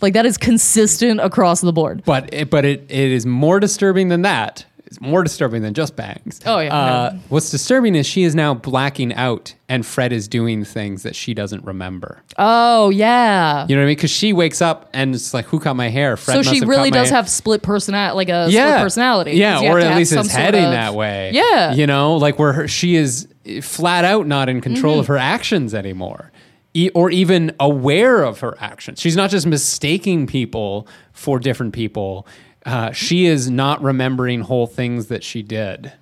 like that is consistent across the board.
But it, but it, it is more disturbing than that. It's more disturbing than just bangs.
Oh, yeah,
Uh,
no.
What's disturbing is she is now blacking out, and Fred is doing things that she doesn't remember.
Oh yeah.
You know what I mean? Because she wakes up and it's like, "Who cut my hair?" Fred
so she really does
hair.
have split personality, like a
yeah.
split personality.
Yeah, or at least it's
sort
heading
of-
that way.
Yeah.
You know, like where her, she is flat out not in control
Mm-hmm.
of her actions anymore. E- or even aware of her actions. She's not just mistaking people for different people. Uh, she is not remembering whole things that she did,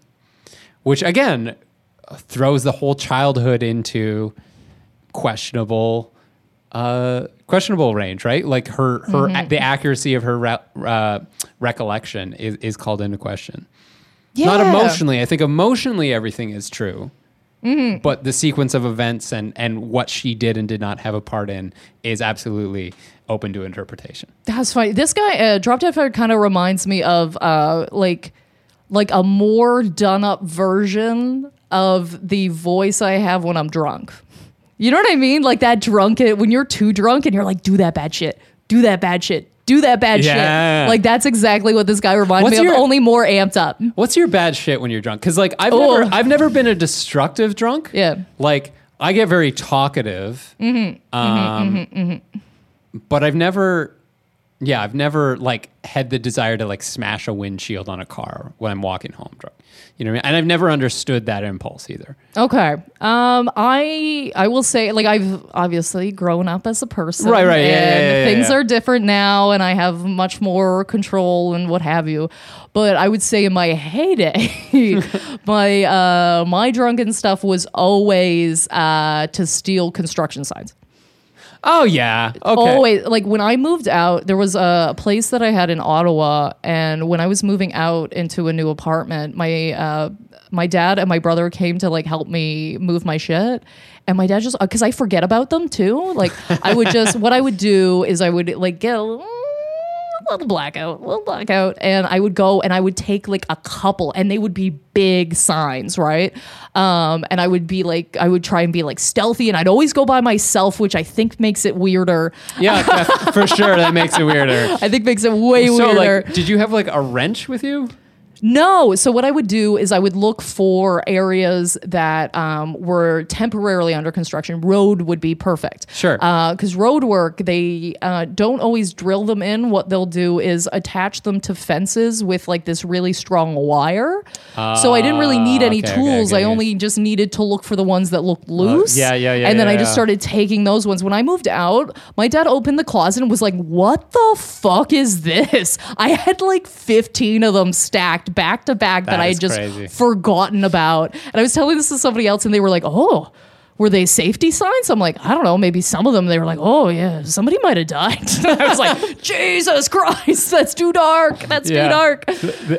which again throws the whole childhood into questionable uh, questionable range, right? Like her her
Mm-hmm.
the accuracy of her re- uh, recollection is, is called into question.
Yeah.
Not emotionally. I think emotionally everything is true.
Mm-hmm.
But the sequence of events and, and what she did and did not have a part in is absolutely open to interpretation.
That's funny. This guy, uh, Drop Dead Fred, kind of reminds me of uh, like like a more done up version of the voice I have when I'm drunk. You know what I mean? Like that drunk when you're too drunk and you're like, do that bad shit, do that bad shit, do that bad
Yeah.
shit. Like that's exactly what this guy reminds
What's
me
your-
of, only more amped up.
What's your bad shit when you're drunk? Because like I've
Oh.
never I've never been a destructive drunk.
Yeah.
Like I get very talkative.
Mm-hmm.
Um, But I've never, yeah, I've never like had the desire to like smash a windshield on a car when I'm walking home drunk. You know what I mean? And I've never understood that impulse either.
Okay. Um, I I will say like I've obviously grown up as a person.
Right, right.
And
yeah, yeah, yeah,
things are different now and I have much more control and what have you. But I would say in my heyday, *laughs* my uh my drunken stuff was always uh to steal construction signs.
Oh yeah. Okay.
Always like when I moved out, there was a place that I had in Ottawa, and when I was moving out into a new apartment, my uh, my dad and my brother came to like help me move my shit, and my dad just because I forget about them too. Like I would just what I would do is I would like get a little, little blackout, little blackout, and I would go and I would take like a couple, and they would be big signs, right? Um, and I would be like, I would try and be like stealthy, and I'd always go by myself, which I think makes it weirder.
Yeah, *laughs* for sure. That makes it weirder.
I think makes it way
So
weirder.
like, did you have like a wrench with you?
No. So what I would do is I would look for areas that um, were temporarily under construction. Road would be perfect.
Sure.
Because road work, they uh, don't always drill them in. What they'll do is attach them to fences with like this really strong wire. so I didn't really need any
okay,
tools.
okay,
I
okay.
only just needed to look for the ones that looked loose.
yeah, yeah, yeah,
And then
yeah,
I just
yeah.
started taking those ones. When I moved out, my dad opened the closet and was like, What the fuck is this? *laughs* I had like 15 of them stacked back to back that,
That
I had just
crazy.
forgotten about. And I was telling this to somebody else and they were like, Oh, were they safety signs? I'm like, I don't know. Maybe some of them they were like, Oh, yeah, somebody might have died. *laughs* I was like, *laughs* Jesus Christ, that's too dark. That's
Yeah.
too dark.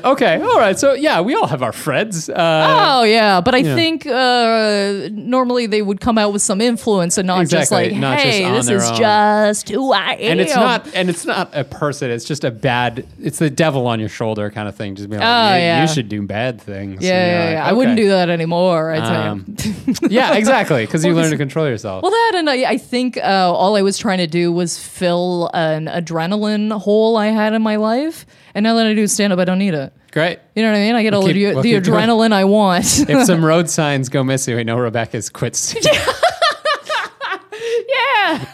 Okay. All right. So yeah, we all have our Freds. Uh,
Oh yeah, but I think uh, normally they would come out with some influence and not just like,
just
"Hey,
on
this is
own.
just who I am."
and it's not and it's not a person it's just a bad it's the devil on your shoulder kind of thing just being like
Oh,
"You-
yeah.
you should do bad things
Yeah, yeah,
like,
yeah. I wouldn't do that anymore. I tell you.
Um, yeah exactly because you learn to control yourself
Well, that and I, I think uh, all I was trying to do was fill an adrenaline hole I had in my life, and now that I do stand up, I don't need it.
great
You know what I mean? I get all
keep-
the,
we'll
the adrenaline I want.
if some *laughs* road signs go missing we know rebecca's quit *laughs*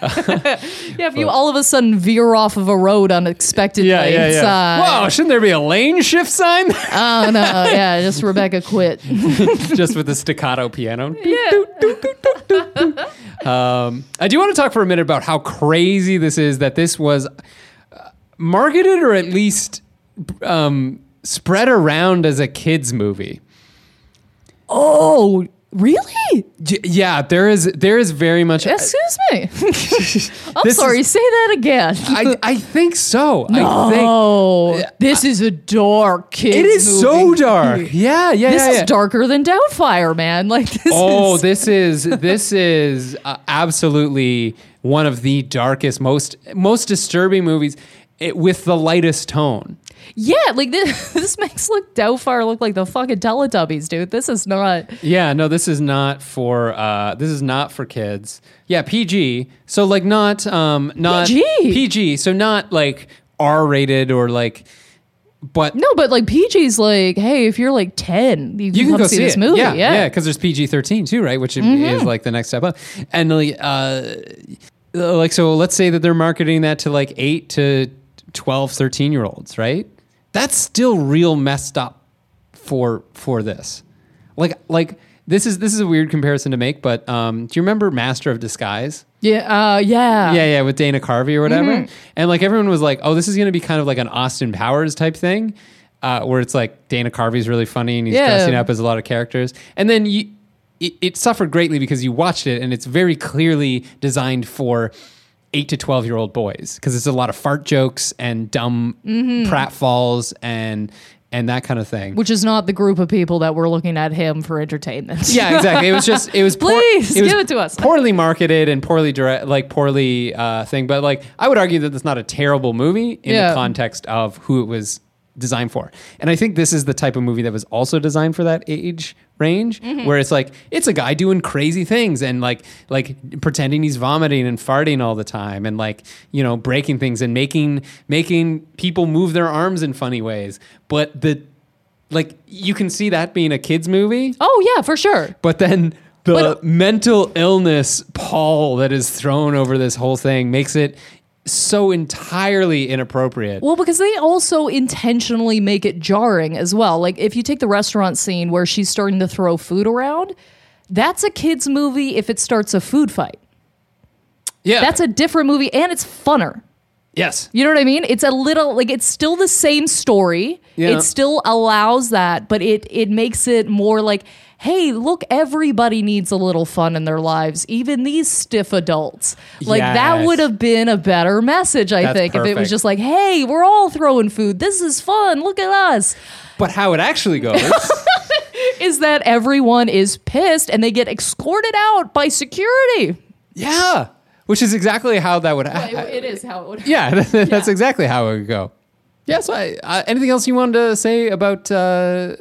*laughs*
yeah. If you all of a sudden veer off of a road unexpectedly,
yeah yeah yeah
uh,
whoa shouldn't there be a lane shift sign *laughs*
Oh no, yeah, just Rebecca quit. *laughs*
just with the staccato piano
Yeah.
Um, I do want to talk for a minute about how crazy this is that this was uh, marketed or at least um, spread around as a kids movie.
Oh, really?
Yeah, there is there is very much.
Excuse me. *laughs* I'm sorry.
is-
say that again.
I, I think so. I
oh, this is a dark kid.
think it is so dark. Yeah, yeah,
This
yeah,
is
yeah.
darker than Doubtfire, man. *laughs* Like this
Oh,
is.
this is this is uh, absolutely one of the darkest, most most disturbing movies. it, with the lightest tone.
Yeah, like this, *laughs* this makes look Doubtfire look like the fucking Teletubbies, dude. This is not.
Yeah, no, this is not for uh, this is not for kids. Yeah, PG. So like not um not
PG.
PG. So not like R rated or like, but
No, but like PG's like, hey, if you're like 10, you can,
you can go
see,
see,
this
it.
movie.
Yeah,
Yeah.
yeah, because there's PG thirteen too, right? Which is
Mm-hmm.
like the next step up. And like, uh, like so, let's say that they're marketing that to like eight to 12, 13 year olds, right? That's still real messed up for for this. Like like this is this is a weird comparison to make, but um, do you remember Master of Disguise?
Yeah. Uh, yeah.
yeah, yeah, with Dana Carvey or whatever.
Mm-hmm.
And like everyone was like, "Oh, this is going to be kind of like an Austin Powers type thing, uh, where it's like Dana Carvey's really funny and he's
Yeah.
dressing up as a lot of characters." And then you, it, it suffered greatly because you watched it and it's very clearly designed for eight to twelve year old boys because it's a lot of fart jokes and dumb
Mm-hmm.
pratfalls and and that kind of thing.
Which is not the group of people that were looking at him for entertainment. *laughs*
yeah, exactly. It was just it was poor,
Please,
was
give it to us.
Poorly marketed and poorly direct, like poorly uh, thing. But like I would argue that it's not a terrible movie in
Yeah.
the context of who it was designed for. And I think this is the type of movie that was also designed for that age range
Mm-hmm.
where it's like it's a guy doing crazy things and like like pretending he's vomiting and farting all the time and like you know breaking things and making making people move their arms in funny ways but the like you can see that being a kids movie
Oh, yeah, for sure.
but then the
But-
mental illness pall that is thrown over this whole thing makes it so entirely inappropriate.
Well, because they also intentionally make it jarring as well. Like if you take the restaurant scene where she's starting to throw food around, that's a kids movie if it starts a food fight.
yeah.
That's a different movie and it's funner.
yes.
You know what I mean? It's a little like it's still the same story.
Yeah.
It still allows that, but it it makes it more like, hey, look, everybody needs a little fun in their lives, even these stiff adults. Like that would have been a better message, I
That's
think, if it was just like, hey, we're all throwing food. This is fun. Look at us.
But how it actually goes. *laughs*
Is that everyone is pissed and they get escorted out by security?
yeah. Which is exactly how that would happen.
it is how it would. *laughs* Happen. *laughs*
Yeah, that's exactly how it would go. Yeah, so I, uh, anything else you wanted to say about uh,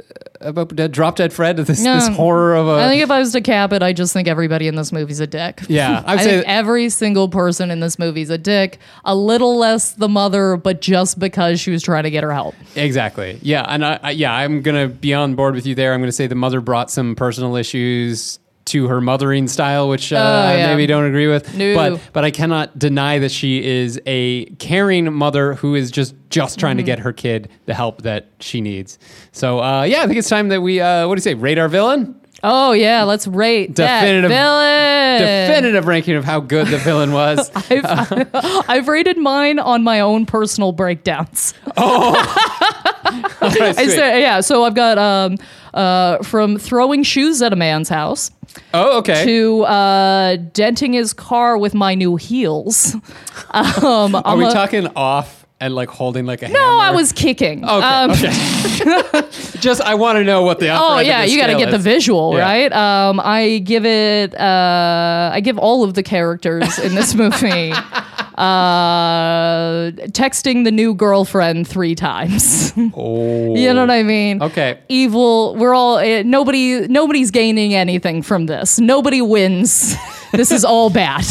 about uh, Drop Dead Fred? This,
No.
this horror of a.
I think if I was to cap it, I just think everybody in this movie's a dick.
Yeah, *laughs* I'd
I
say
think every single person in this movie's a dick. A little less the mother, but just because she was trying to get her help.
Exactly. Yeah, and I, I yeah, I'm gonna be on board with you there. I'm gonna say the mother brought some personal issues to her mothering style, which uh, I
Oh, yeah.
maybe don't agree with.
No.
But but I cannot deny that she is a caring mother who is just just trying to
Mm-hmm.
get her kid the help that she needs. So uh, yeah, I think it's time that we uh, what do you say? Rate our villain.
Oh yeah, let's rate
Definitive-
that villain.
Definitive ranking of how good the villain was. *laughs*
I've, *laughs* I've rated mine on my own personal breakdowns. *laughs* *laughs*
That's
I said, yeah, so I've got um, uh, from throwing shoes at a man's house
oh, okay.
to uh, denting his car with my new heels. *laughs* Um,
Are
I'm
we
a-
talking off and like holding like a
No,
hammer?
I was kicking.
Okay.
Um,
okay. *laughs* Just I want to know what the. upper
Oh
end of
yeah,
the
you got to
scale
get the
is.
visual
Yeah.
right. Um, I give it. Uh, I give all of the characters in this movie. Uh, texting the new girlfriend three times.
Oh. *laughs*
you know what I mean?
Okay.
Evil. We're all. Uh, nobody. Nobody's gaining anything from this. Nobody wins. *laughs* this is all bad.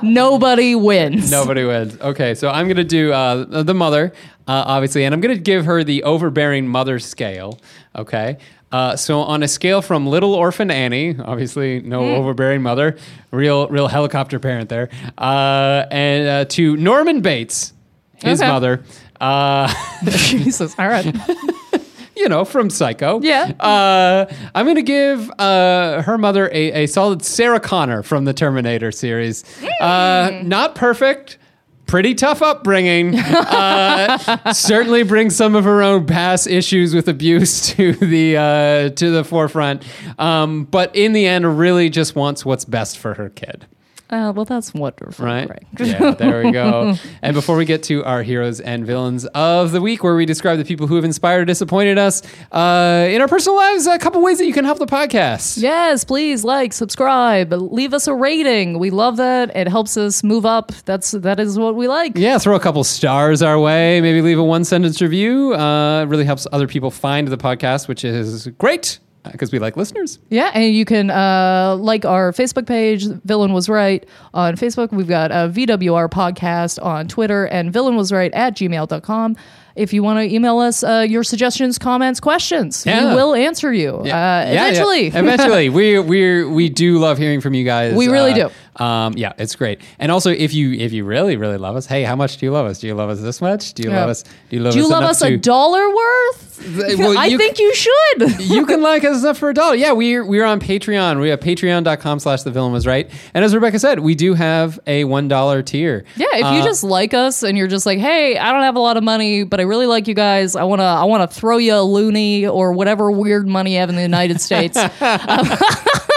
*laughs* nobody wins.
Nobody wins. Okay, so I'm gonna do uh, the mother, uh, obviously, and I'm gonna give her the overbearing mother scale. Okay. Uh, so on a scale from little orphan Annie, obviously no
Hmm.
overbearing mother, real real helicopter parent there, uh, and uh, to Norman Bates, his
Okay.
mother, uh, *laughs*
Jesus. All right. *laughs*
you know from Psycho.
Yeah.
Uh, I'm gonna give uh, her mother a, a solid Sarah Connor from the Terminator series. Uh, not perfect. Pretty tough upbringing. *laughs* Uh, certainly brings some of her own past issues with abuse *laughs* to the uh, to the forefront. Um, but in the end, really just wants what's best for her kid.
Uh, well, that's wonderful.
right?
Greg.
Yeah, there we go. and before we get to our heroes and villains of the week, where we describe the people who have inspired or disappointed us uh, in our personal lives, a couple ways that you can help the podcast.
Yes, please like, subscribe, leave us a rating. We love that. It helps us move up. That's that is what we like.
Yeah, throw a couple stars our way. Maybe leave a one sentence review. Uh, it really helps other people find the podcast, which is great because we like listeners.
Yeah, and you can uh, like our Facebook page, Villain Was Right, on Facebook. We've got a VWR podcast on Twitter and Villain Was Right at gmail.com. If you want to email us uh, your suggestions, comments, questions,
Yeah.
we will answer you uh,
Yeah, yeah.
eventually.
eventually, *laughs* we we we do love hearing from you guys.
We really
Uh,
do.
Um, yeah, it's great. And also, if you if you really really love us, hey, how much do you love us? Do you love us this much? Do you
Yeah.
love us? Do you love
Do you
us
love
enough
us a
to-
dollar worth? *laughs*
well,
I
you-
think you should.
you can like us enough for a dollar. Yeah, we're we're on Patreon. We have patreon.com slash the villain was right. And as Rebecca said, we do have a one dollar tier.
Yeah, if you
Uh,
just like us and you're just like, hey, I don't have a lot of money, but I really like you guys. I wanna, I wanna throw you a loony or whatever weird money you have in the United States. Um, *laughs* *laughs*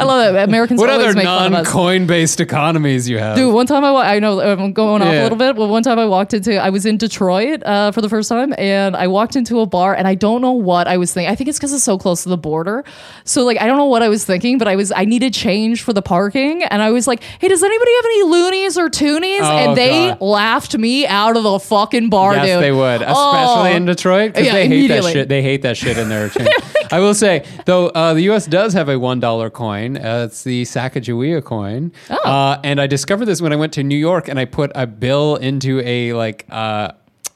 I love that Americans
what
always
other
make fun of
non-coin based economies you have?
Dude, one time I, wa- I know I'm going off
Yeah.
a little bit, but one time I walked into, I was in Detroit uh, for the first time, and I walked into a bar, and I don't know what I was thinking. I think it's because it's so close to the border, so like I don't know what I was thinking, but I was I needed change for the parking, and I was like, hey, does anybody have any loonies or toonies?
Oh,
and they
God.
laughed me out of the fucking bar,
Yes,
dude.
they would, especially
Oh.
in Detroit, because
Yeah,
they hate that shit. They hate that shit in their change. *laughs* I will say, though, uh, the U.S. does have a one dollar coin. Uh, it's the Sacagawea coin,
Oh.
uh, and I discovered this when I went to New York, and I put a bill into a like uh,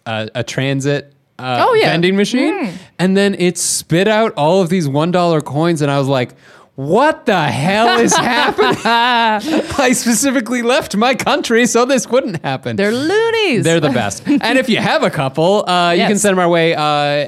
a, a transit. Uh,
Oh, yeah.
vending machine, and then it spit out all of these one dollar coins, and I was like, "What the hell is *laughs* happening?" I specifically left my country so this wouldn't happen.
They're loonies.
They're the best. *laughs* and if you have a couple, uh, you can send them our way. Uh,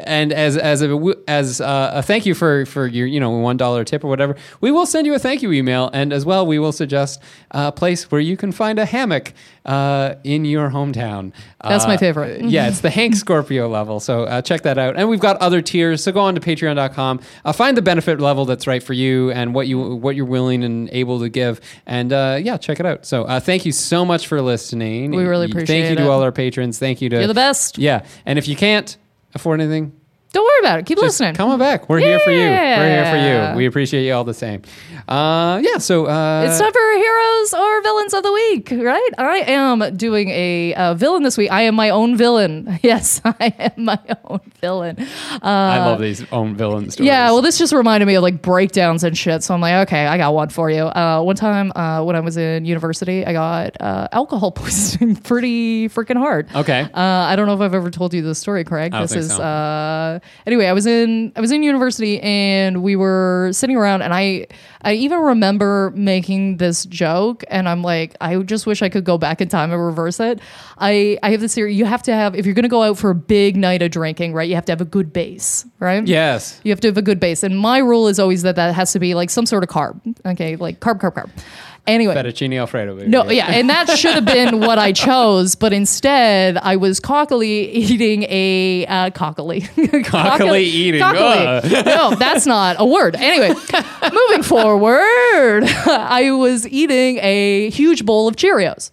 and as as a as uh, a thank you for for your you know one dollar tip or whatever, we will send you a thank you email. And as well, we will suggest a place where you can find a hammock uh, in your hometown.
That's my
Uh,
favorite. *laughs*
yeah, it's the Hank Scorpio level. So uh, check that out. And we've got other tiers. So go on to Patreon.com. Uh, find the benefit level that's right for you and what you what you're willing and able to give. And uh, yeah, check it out. So uh, thank you so much for listening.
We really appreciate it.
Thank you to
it.
all our patrons. Thank you to
You're the best.
Yeah, and if you can't afford anything,
Don't worry about it. Keep
just
listening.
come on back. We're here for you. We're here for you. We appreciate you all the same. Uh, yeah. So uh,
It's time for heroes or villains of the week, right? I am doing a uh, villain this week. I am my own villain. *laughs* Yes, *laughs* I am my own villain.
I love these own villain stories.
Yeah, well, this just reminded me of like breakdowns and shit. So I'm like, okay, I got one for you. Uh, one time uh, when I was in university, I got uh, alcohol *laughs* poisoning pretty freaking hard.
Okay.
Uh, I don't know if I've ever told you this story, Craig. This
think
is
so.
Anyway. I was in I was in university and we were sitting around and I I even remember making this joke and I'm like I just wish I could go back in time and reverse it. I I have this theory. You have to have if you're gonna go out for a big night of drinking, right? You have to have a good base, right?
Yes.
You have to have a good base. And my rule is always that that has to be like some sort of carb. Okay, like carb, carb, carb. Anyway.
Fettuccine Alfredo. Baby.
No, yeah, and that should have been *laughs* what I chose, but instead I was cockily eating a uh, cockily. *laughs*
Cockily eating,
Cockily. No, *laughs* that's not a word. Anyway, moving forward, I was eating a huge bowl of Cheerios.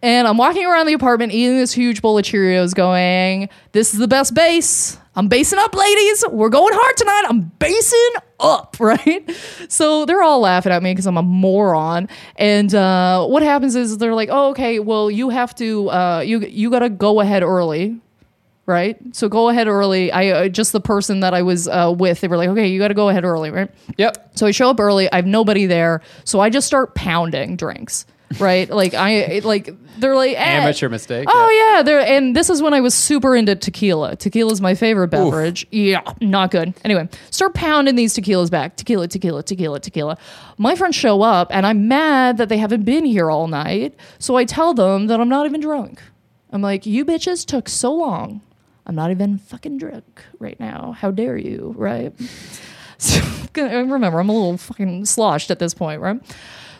And I'm walking around the apartment eating this huge bowl of Cheerios, going, This is the best base. I'm basing up, ladies. We're going hard tonight. I'm basing up, *laughs* right? So they're all laughing at me because I'm a moron. And uh, what happens is they're like, "Oh, okay. Well, you have to. Uh, you you got to go ahead early." Right, so go ahead early. I uh, just the person that I was uh, with. They were like, "Okay, you got to go ahead early." Right,
Yep.
so I show up early. I have nobody there, so I just start pounding drinks. Right, like I like they're like eh.
Amateur mistake.
Oh yeah, there and this is when I was super into tequila. Tequila is my favorite beverage. Yeah, not good. Anyway, start pounding these tequilas back. Tequila, tequila, tequila, tequila. My friends show up and I'm mad that they haven't been here all night. So I tell them that I'm not even drunk. I'm like, you bitches took so long. I'm not even fucking drunk right now. How dare you, right? *laughs* So, *laughs* remember, I'm a little fucking sloshed at this point, right?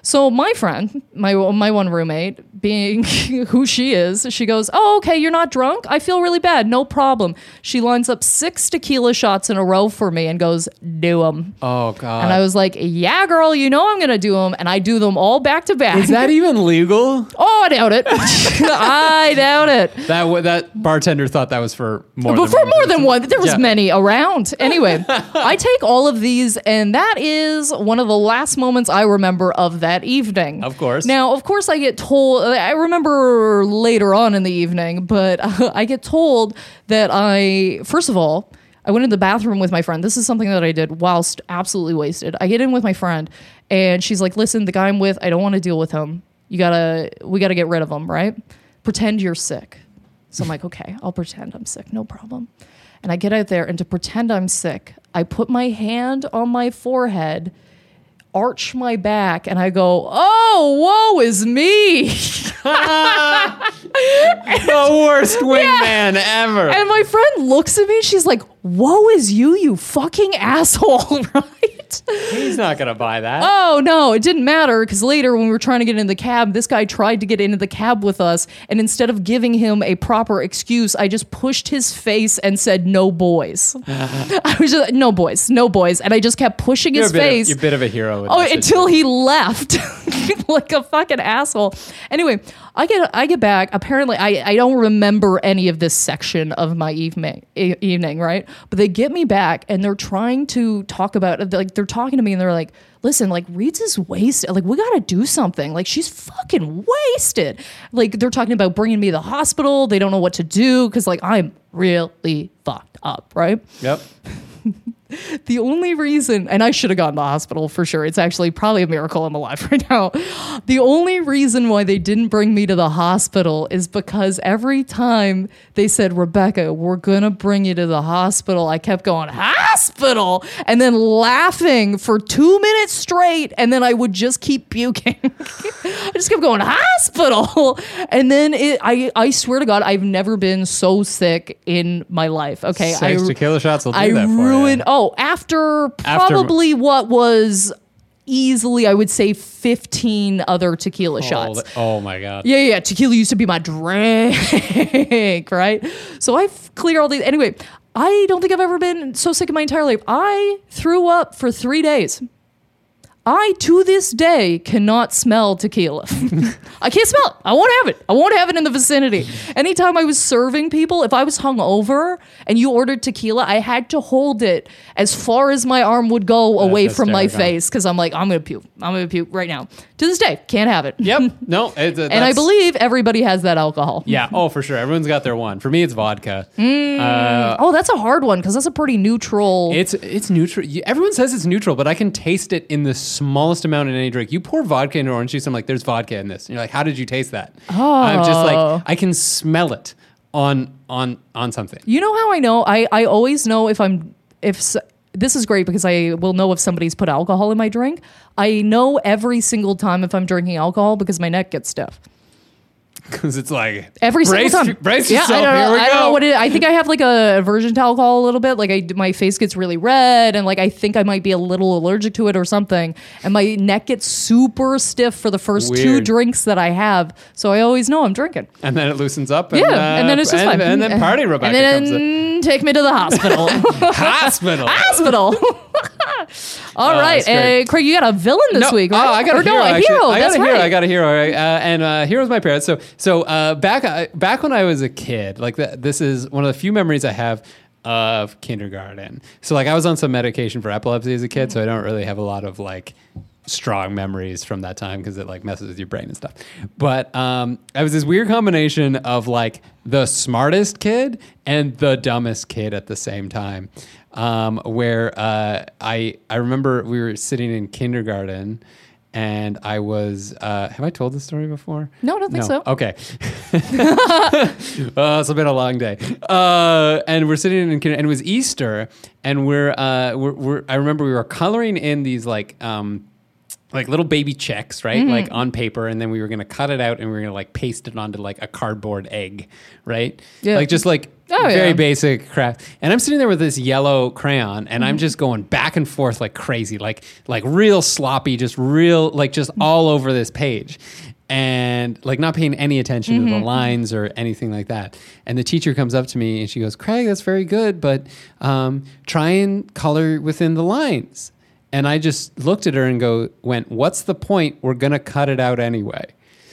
So my friend, my my one roommate, being *laughs* who she is, she goes, "Oh, okay, you're not drunk. I feel really bad. No problem." She lines up six tequila shots in a row for me and goes, "Do them."
Oh God.
And I was like, "Yeah, girl, you know I'm gonna do them," and I do them all back to back.
Is that even legal? *laughs*
Oh, I doubt it. *laughs* I doubt it.
That w- that bartender thought that was for more.
But
than
for more than one, there was
Yeah.
many around. Anyway, I take all of these, and that is one of the last moments I remember of that evening.
Of course.
Now, of course, I get told. I remember later on in the evening, but *laughs* I get told that I, first of all. I went in the bathroom with my friend. This is something that I did whilst absolutely wasted. I get in with my friend, and she's like, "Listen, the guy I'm with, I don't want to deal with him. You gotta, we gotta get rid of him, right? Pretend you're sick." So I'm like, okay, I'll pretend I'm sick, no problem. And I get out there, and to pretend I'm sick, I put my hand on my forehead, arch my back, and I go, oh, woe is me. *laughs*
the worst *laughs* wingman ever.
And my friend looks at me, she's like, woe is you, you fucking asshole, *laughs* right?
He's not gonna buy that.
Oh no, it didn't matter because later when we were trying to get in the cab, this guy tried to get into the cab with us, and instead of giving him a proper excuse, I just pushed his face and said, "No boys." *laughs* I was just no boys, no boys, and I just kept pushing
you're,
his face.
Of, you're a bit of a hero.
Oh, until
situation.
he left *laughs* like a fucking asshole. Anyway, I get I get back. Apparently, I, I don't remember any of this section of my evening e- evening, right? But they get me back and they're trying to talk about like they're talking to me and they're like, "Listen, like Reed's is wasted. Like we got to do something. Like she's fucking wasted." Like they're talking about bringing me to the hospital. They don't know what to do cuz like I'm really fucked up, right?
Yep.
The only reason, and I should have gone to the hospital for sure. It's actually probably a miracle I'm alive *laughs* right now. The only reason why they didn't bring me to the hospital is because every time they said, Rebecca, we're going to bring you to the hospital, I kept going, hospital, and then laughing for two minutes straight. And then I would just keep puking. *laughs* I just kept going, hospital. And then it, I, I swear to God, I've never been so sick in my life. Okay.
Six
I,
tequila shots will do
I
that for
ruined.
you.
Oh, Oh, after
After-
probably what was easily, I would say, fifteen other tequila oh, shots.
Oh my god.
Yeah, yeah, tequila used to be my drink, *laughs* right? So I f- clear all these. Anyway, I don't think I've ever been so sick in my entire life. I threw up for three days. I, to this day, cannot smell tequila. *laughs* I can't smell it. I won't have it. I won't have it in the vicinity. Anytime I was serving people, if I was hungover and you ordered tequila, I had to hold it as far as my arm would go away from my face because I'm like, I'm going to puke. I'm going to puke right now. To this day, can't have it.
Yep. *laughs* No. It's, uh,
And I believe everybody has that alcohol.
Yeah. Oh, for sure. Everyone's got their one. For me, it's vodka. Mm.
Uh, oh, that's a hard one because that's a pretty neutral.
It's it's neutral. Everyone says it's neutral, but I can taste it in the smallest amount in any drink. You pour vodka into orange juice, I'm like, there's vodka in this. And you're like, how did you taste that? I'm just
Oh.
like, I can smell it on on on something.
You know how I know? I, I always know if I'm if this is great because I will know if somebody's put alcohol in my drink. I know every single time if I'm drinking alcohol because my neck gets stiff.
Because it's like
Every
brace,
single time.
Brace
yeah,
yourself.
I don't know.
Here we
I don't
go.
know what it. I think I have like a aversion to alcohol a little bit. Like I, my face gets really red, and like I think I might be a little allergic to it or something. And my neck gets super stiff for the first two
Weird.
drinks that I have. So I always know I'm drinking.
and then it loosens up. And,
Yeah,
uh,
and then it's just
and,
fine.
And then party Rebecca
and then
comes in.
take me to the hospital. *laughs* *laughs*
Hospital.
hospital. *laughs* All
Oh,
right,
that's great.
uh, Craig, you got a villain this
no,
week, right?
Oh, I got
or
a hero.
no, a
actually.
hero.
I got
That's
a hero.
right.
I got a hero. right? Uh, and uh, hero's my parents. So so uh, back uh, back when I was a kid, like th- this is one of the few memories I have of kindergarten. So like I was on some medication for epilepsy as a kid, so I don't really have a lot of like strong memories from that time because it like messes with your brain and stuff. But um, I was this weird combination of like the smartest kid and the dumbest kid at the same time. Um, where uh, I I remember we were sitting in kindergarten. And I was, uh, have I told this story before?
No, I don't think so.
Okay. *laughs* uh, it's been a long day. Uh, and we're sitting in, and it was Easter, and we're, uh, we're, we're, I remember we were coloring in these like, um, like little baby checks, right? Like on paper, and then we were gonna cut it out and we were gonna like paste it onto like a cardboard egg, right?
Yeah.
Like just like
Oh,
very
yeah. Mm-hmm.
basic craft. And I'm sitting there with this yellow crayon, and I'm just going back and forth like crazy, like like real sloppy, just real like just all over this page. And like not paying any attention to
Mm-hmm.
the lines or anything like that. And the teacher comes up to me and she goes, Craig, that's very good, but um, try and color within the lines. And I just looked at her and go, went, what's the point? We're gonna cut it out anyway.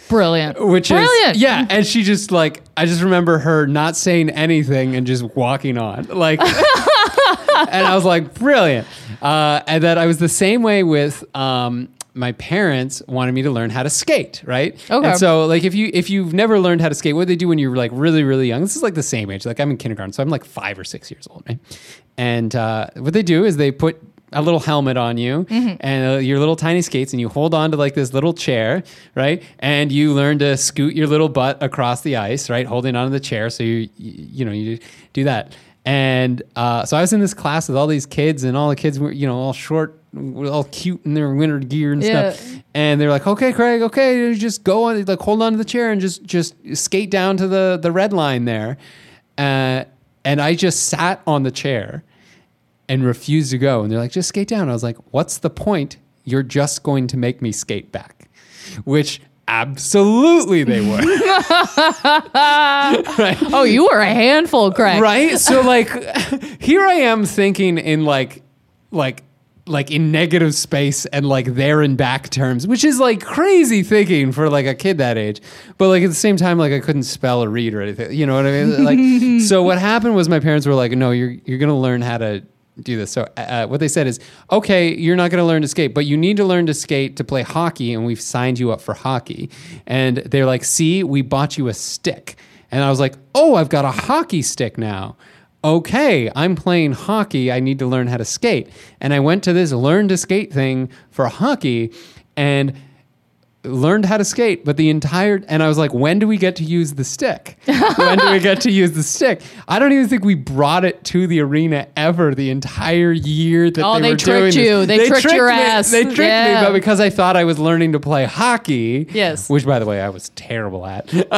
Brilliant.
Which
Brilliant.
is yeah, and she just like I just remember her not saying anything and just walking on. Like *laughs* and I was like, brilliant. Uh, and then I was the same way with um, my parents wanted me to learn how to skate, right?
Okay.
And so like if you if you've never learned how to skate, what do they do when you're like really really young? This is like the same age. Like I'm in kindergarten, so I'm like five or six years old, right? And uh, what they do is they put a little helmet on you and uh, your little tiny skates and you hold on to like this little chair right? And you learn to scoot your little butt across the ice right? Holding onto the chair. So you you, you know you do that. And uh, so i was in this class with all these kids and all the kids were you know all short all cute in their winter gear and
Yeah.
stuff and they're like okay craig okay just go on like hold on to the chair and just just skate down to the the red line there. Uh, and i just sat on the chair and refused to go. And they're like, just skate down. I was like, what's the point? You're just going to make me skate back. Which absolutely they would. *laughs* right?
Oh, you were a handful, Craig.
Right? So like *laughs* here I am thinking in like like like in negative space and like there and back terms, which is like crazy thinking for like a kid that age. But like at the same time, like I couldn't spell or read or anything. You know what I mean? Like *laughs* so what happened was my parents were like, no, you're you're gonna learn how to do this. So uh, what they said is, okay, you're not going to learn to skate, but you need to learn to skate to play hockey, and we've signed you up for hockey. And they're like, see, we bought you a stick. And I was like, oh, I've got a hockey stick now. Okay, I'm playing hockey. I need to learn how to skate. And I went to this learn to skate thing for hockey and learned how to skate, but the entire and I was like, when do we get to use the stick? *laughs* when do we get to use the stick? I don't even think we brought it to the arena ever the entire year that
Oh,
they,
they
were
tricked
doing
you.
this.
They tricked your
me.
ass.
They tricked
Yeah.
me, but because I thought I was learning to play hockey,
Yes.
which by the way I was terrible at. *laughs*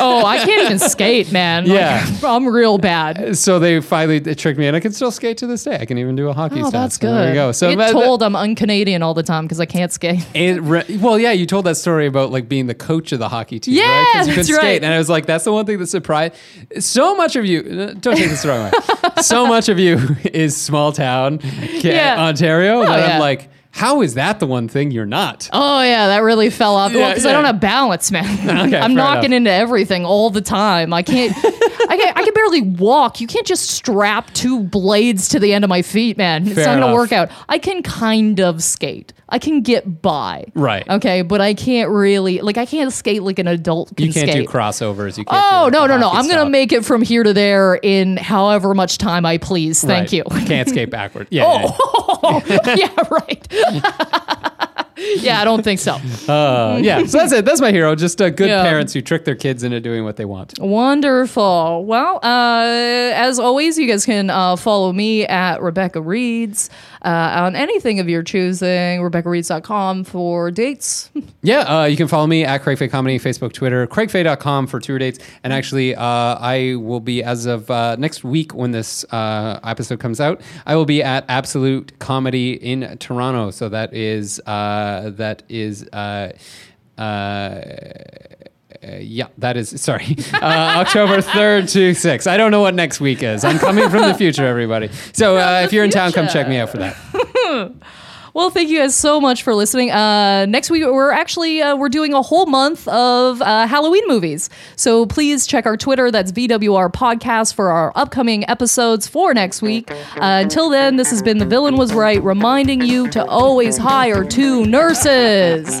Oh, I can't even skate, man. Like,
Yeah. *laughs*
I'm real bad.
so they finally they tricked me, and I can still skate to this day. I can even do a hockey.
Oh,
stat,
that's
so
good.
There you go. So
Get
but-
told I'm un-Canadian all the time because I can't skate.
It well, yeah, you told that story about like being the coach of the hockey team.
Yeah,
right? 'Cause you
that's
couldn't skate. And I was like, that's the one thing that surprised so much of you. uh, Don't take this the wrong way. *laughs* so much of you is small town
Yeah.
Ontario that
yeah.
I'm like, how is that the one thing you're not?
Oh yeah, that really fell off. well,
Yeah,
because I don't have balance, man. *laughs*
Okay,
I'm knocking
enough.
into everything all the time. I can't. I can I can barely walk. You can't just strap two blades to the end of my feet, man. It's not gonna work out. I can kind of skate. I can get by.
Right.
Okay, but I can't really like I can't skate like an adult can
You can't
skate.
do crossovers. You can't.
Oh
do,
no
like,
no
the
no! I'm gonna make it from here to there in however much time I please. Thank
Right.
you.
can't skate backward. *laughs* Yeah. yeah.
Oh *laughs* yeah, right. *laughs* *laughs* yeah, I don't think so. *laughs*
Uh, yeah. So that's it. That's my hero. Just uh, good
Yeah.
parents who trick their kids into doing what they want.
Wonderful. Well, uh, as always, you guys can uh, follow me at Rebecca Reads uh, on anything of your choosing. RebeccaReads.com for dates. *laughs*
Yeah, uh, you can follow me at Craig Fay Comedy, Facebook, Twitter, craigfay.com for tour dates. And actually, uh, I will be, as of uh, next week when this uh, episode comes out, I will be at Absolute Comedy in Toronto. So that is, uh, that is, uh, yeah, that is, sorry, *laughs* uh, October 3rd to 6th. I don't know what next week is. I'm coming from the *laughs* future, everybody. So uh, if you're in town, come check me out for that. *laughs*
Well, thank you guys so much for listening. Uh, next week we're actually uh, we're doing a whole month of uh, Halloween movies. So please check our Twitter. That's VWR Podcast for our upcoming episodes for next week. Uh, until then, this has been the villain was right, reminding you to always hire two nurses.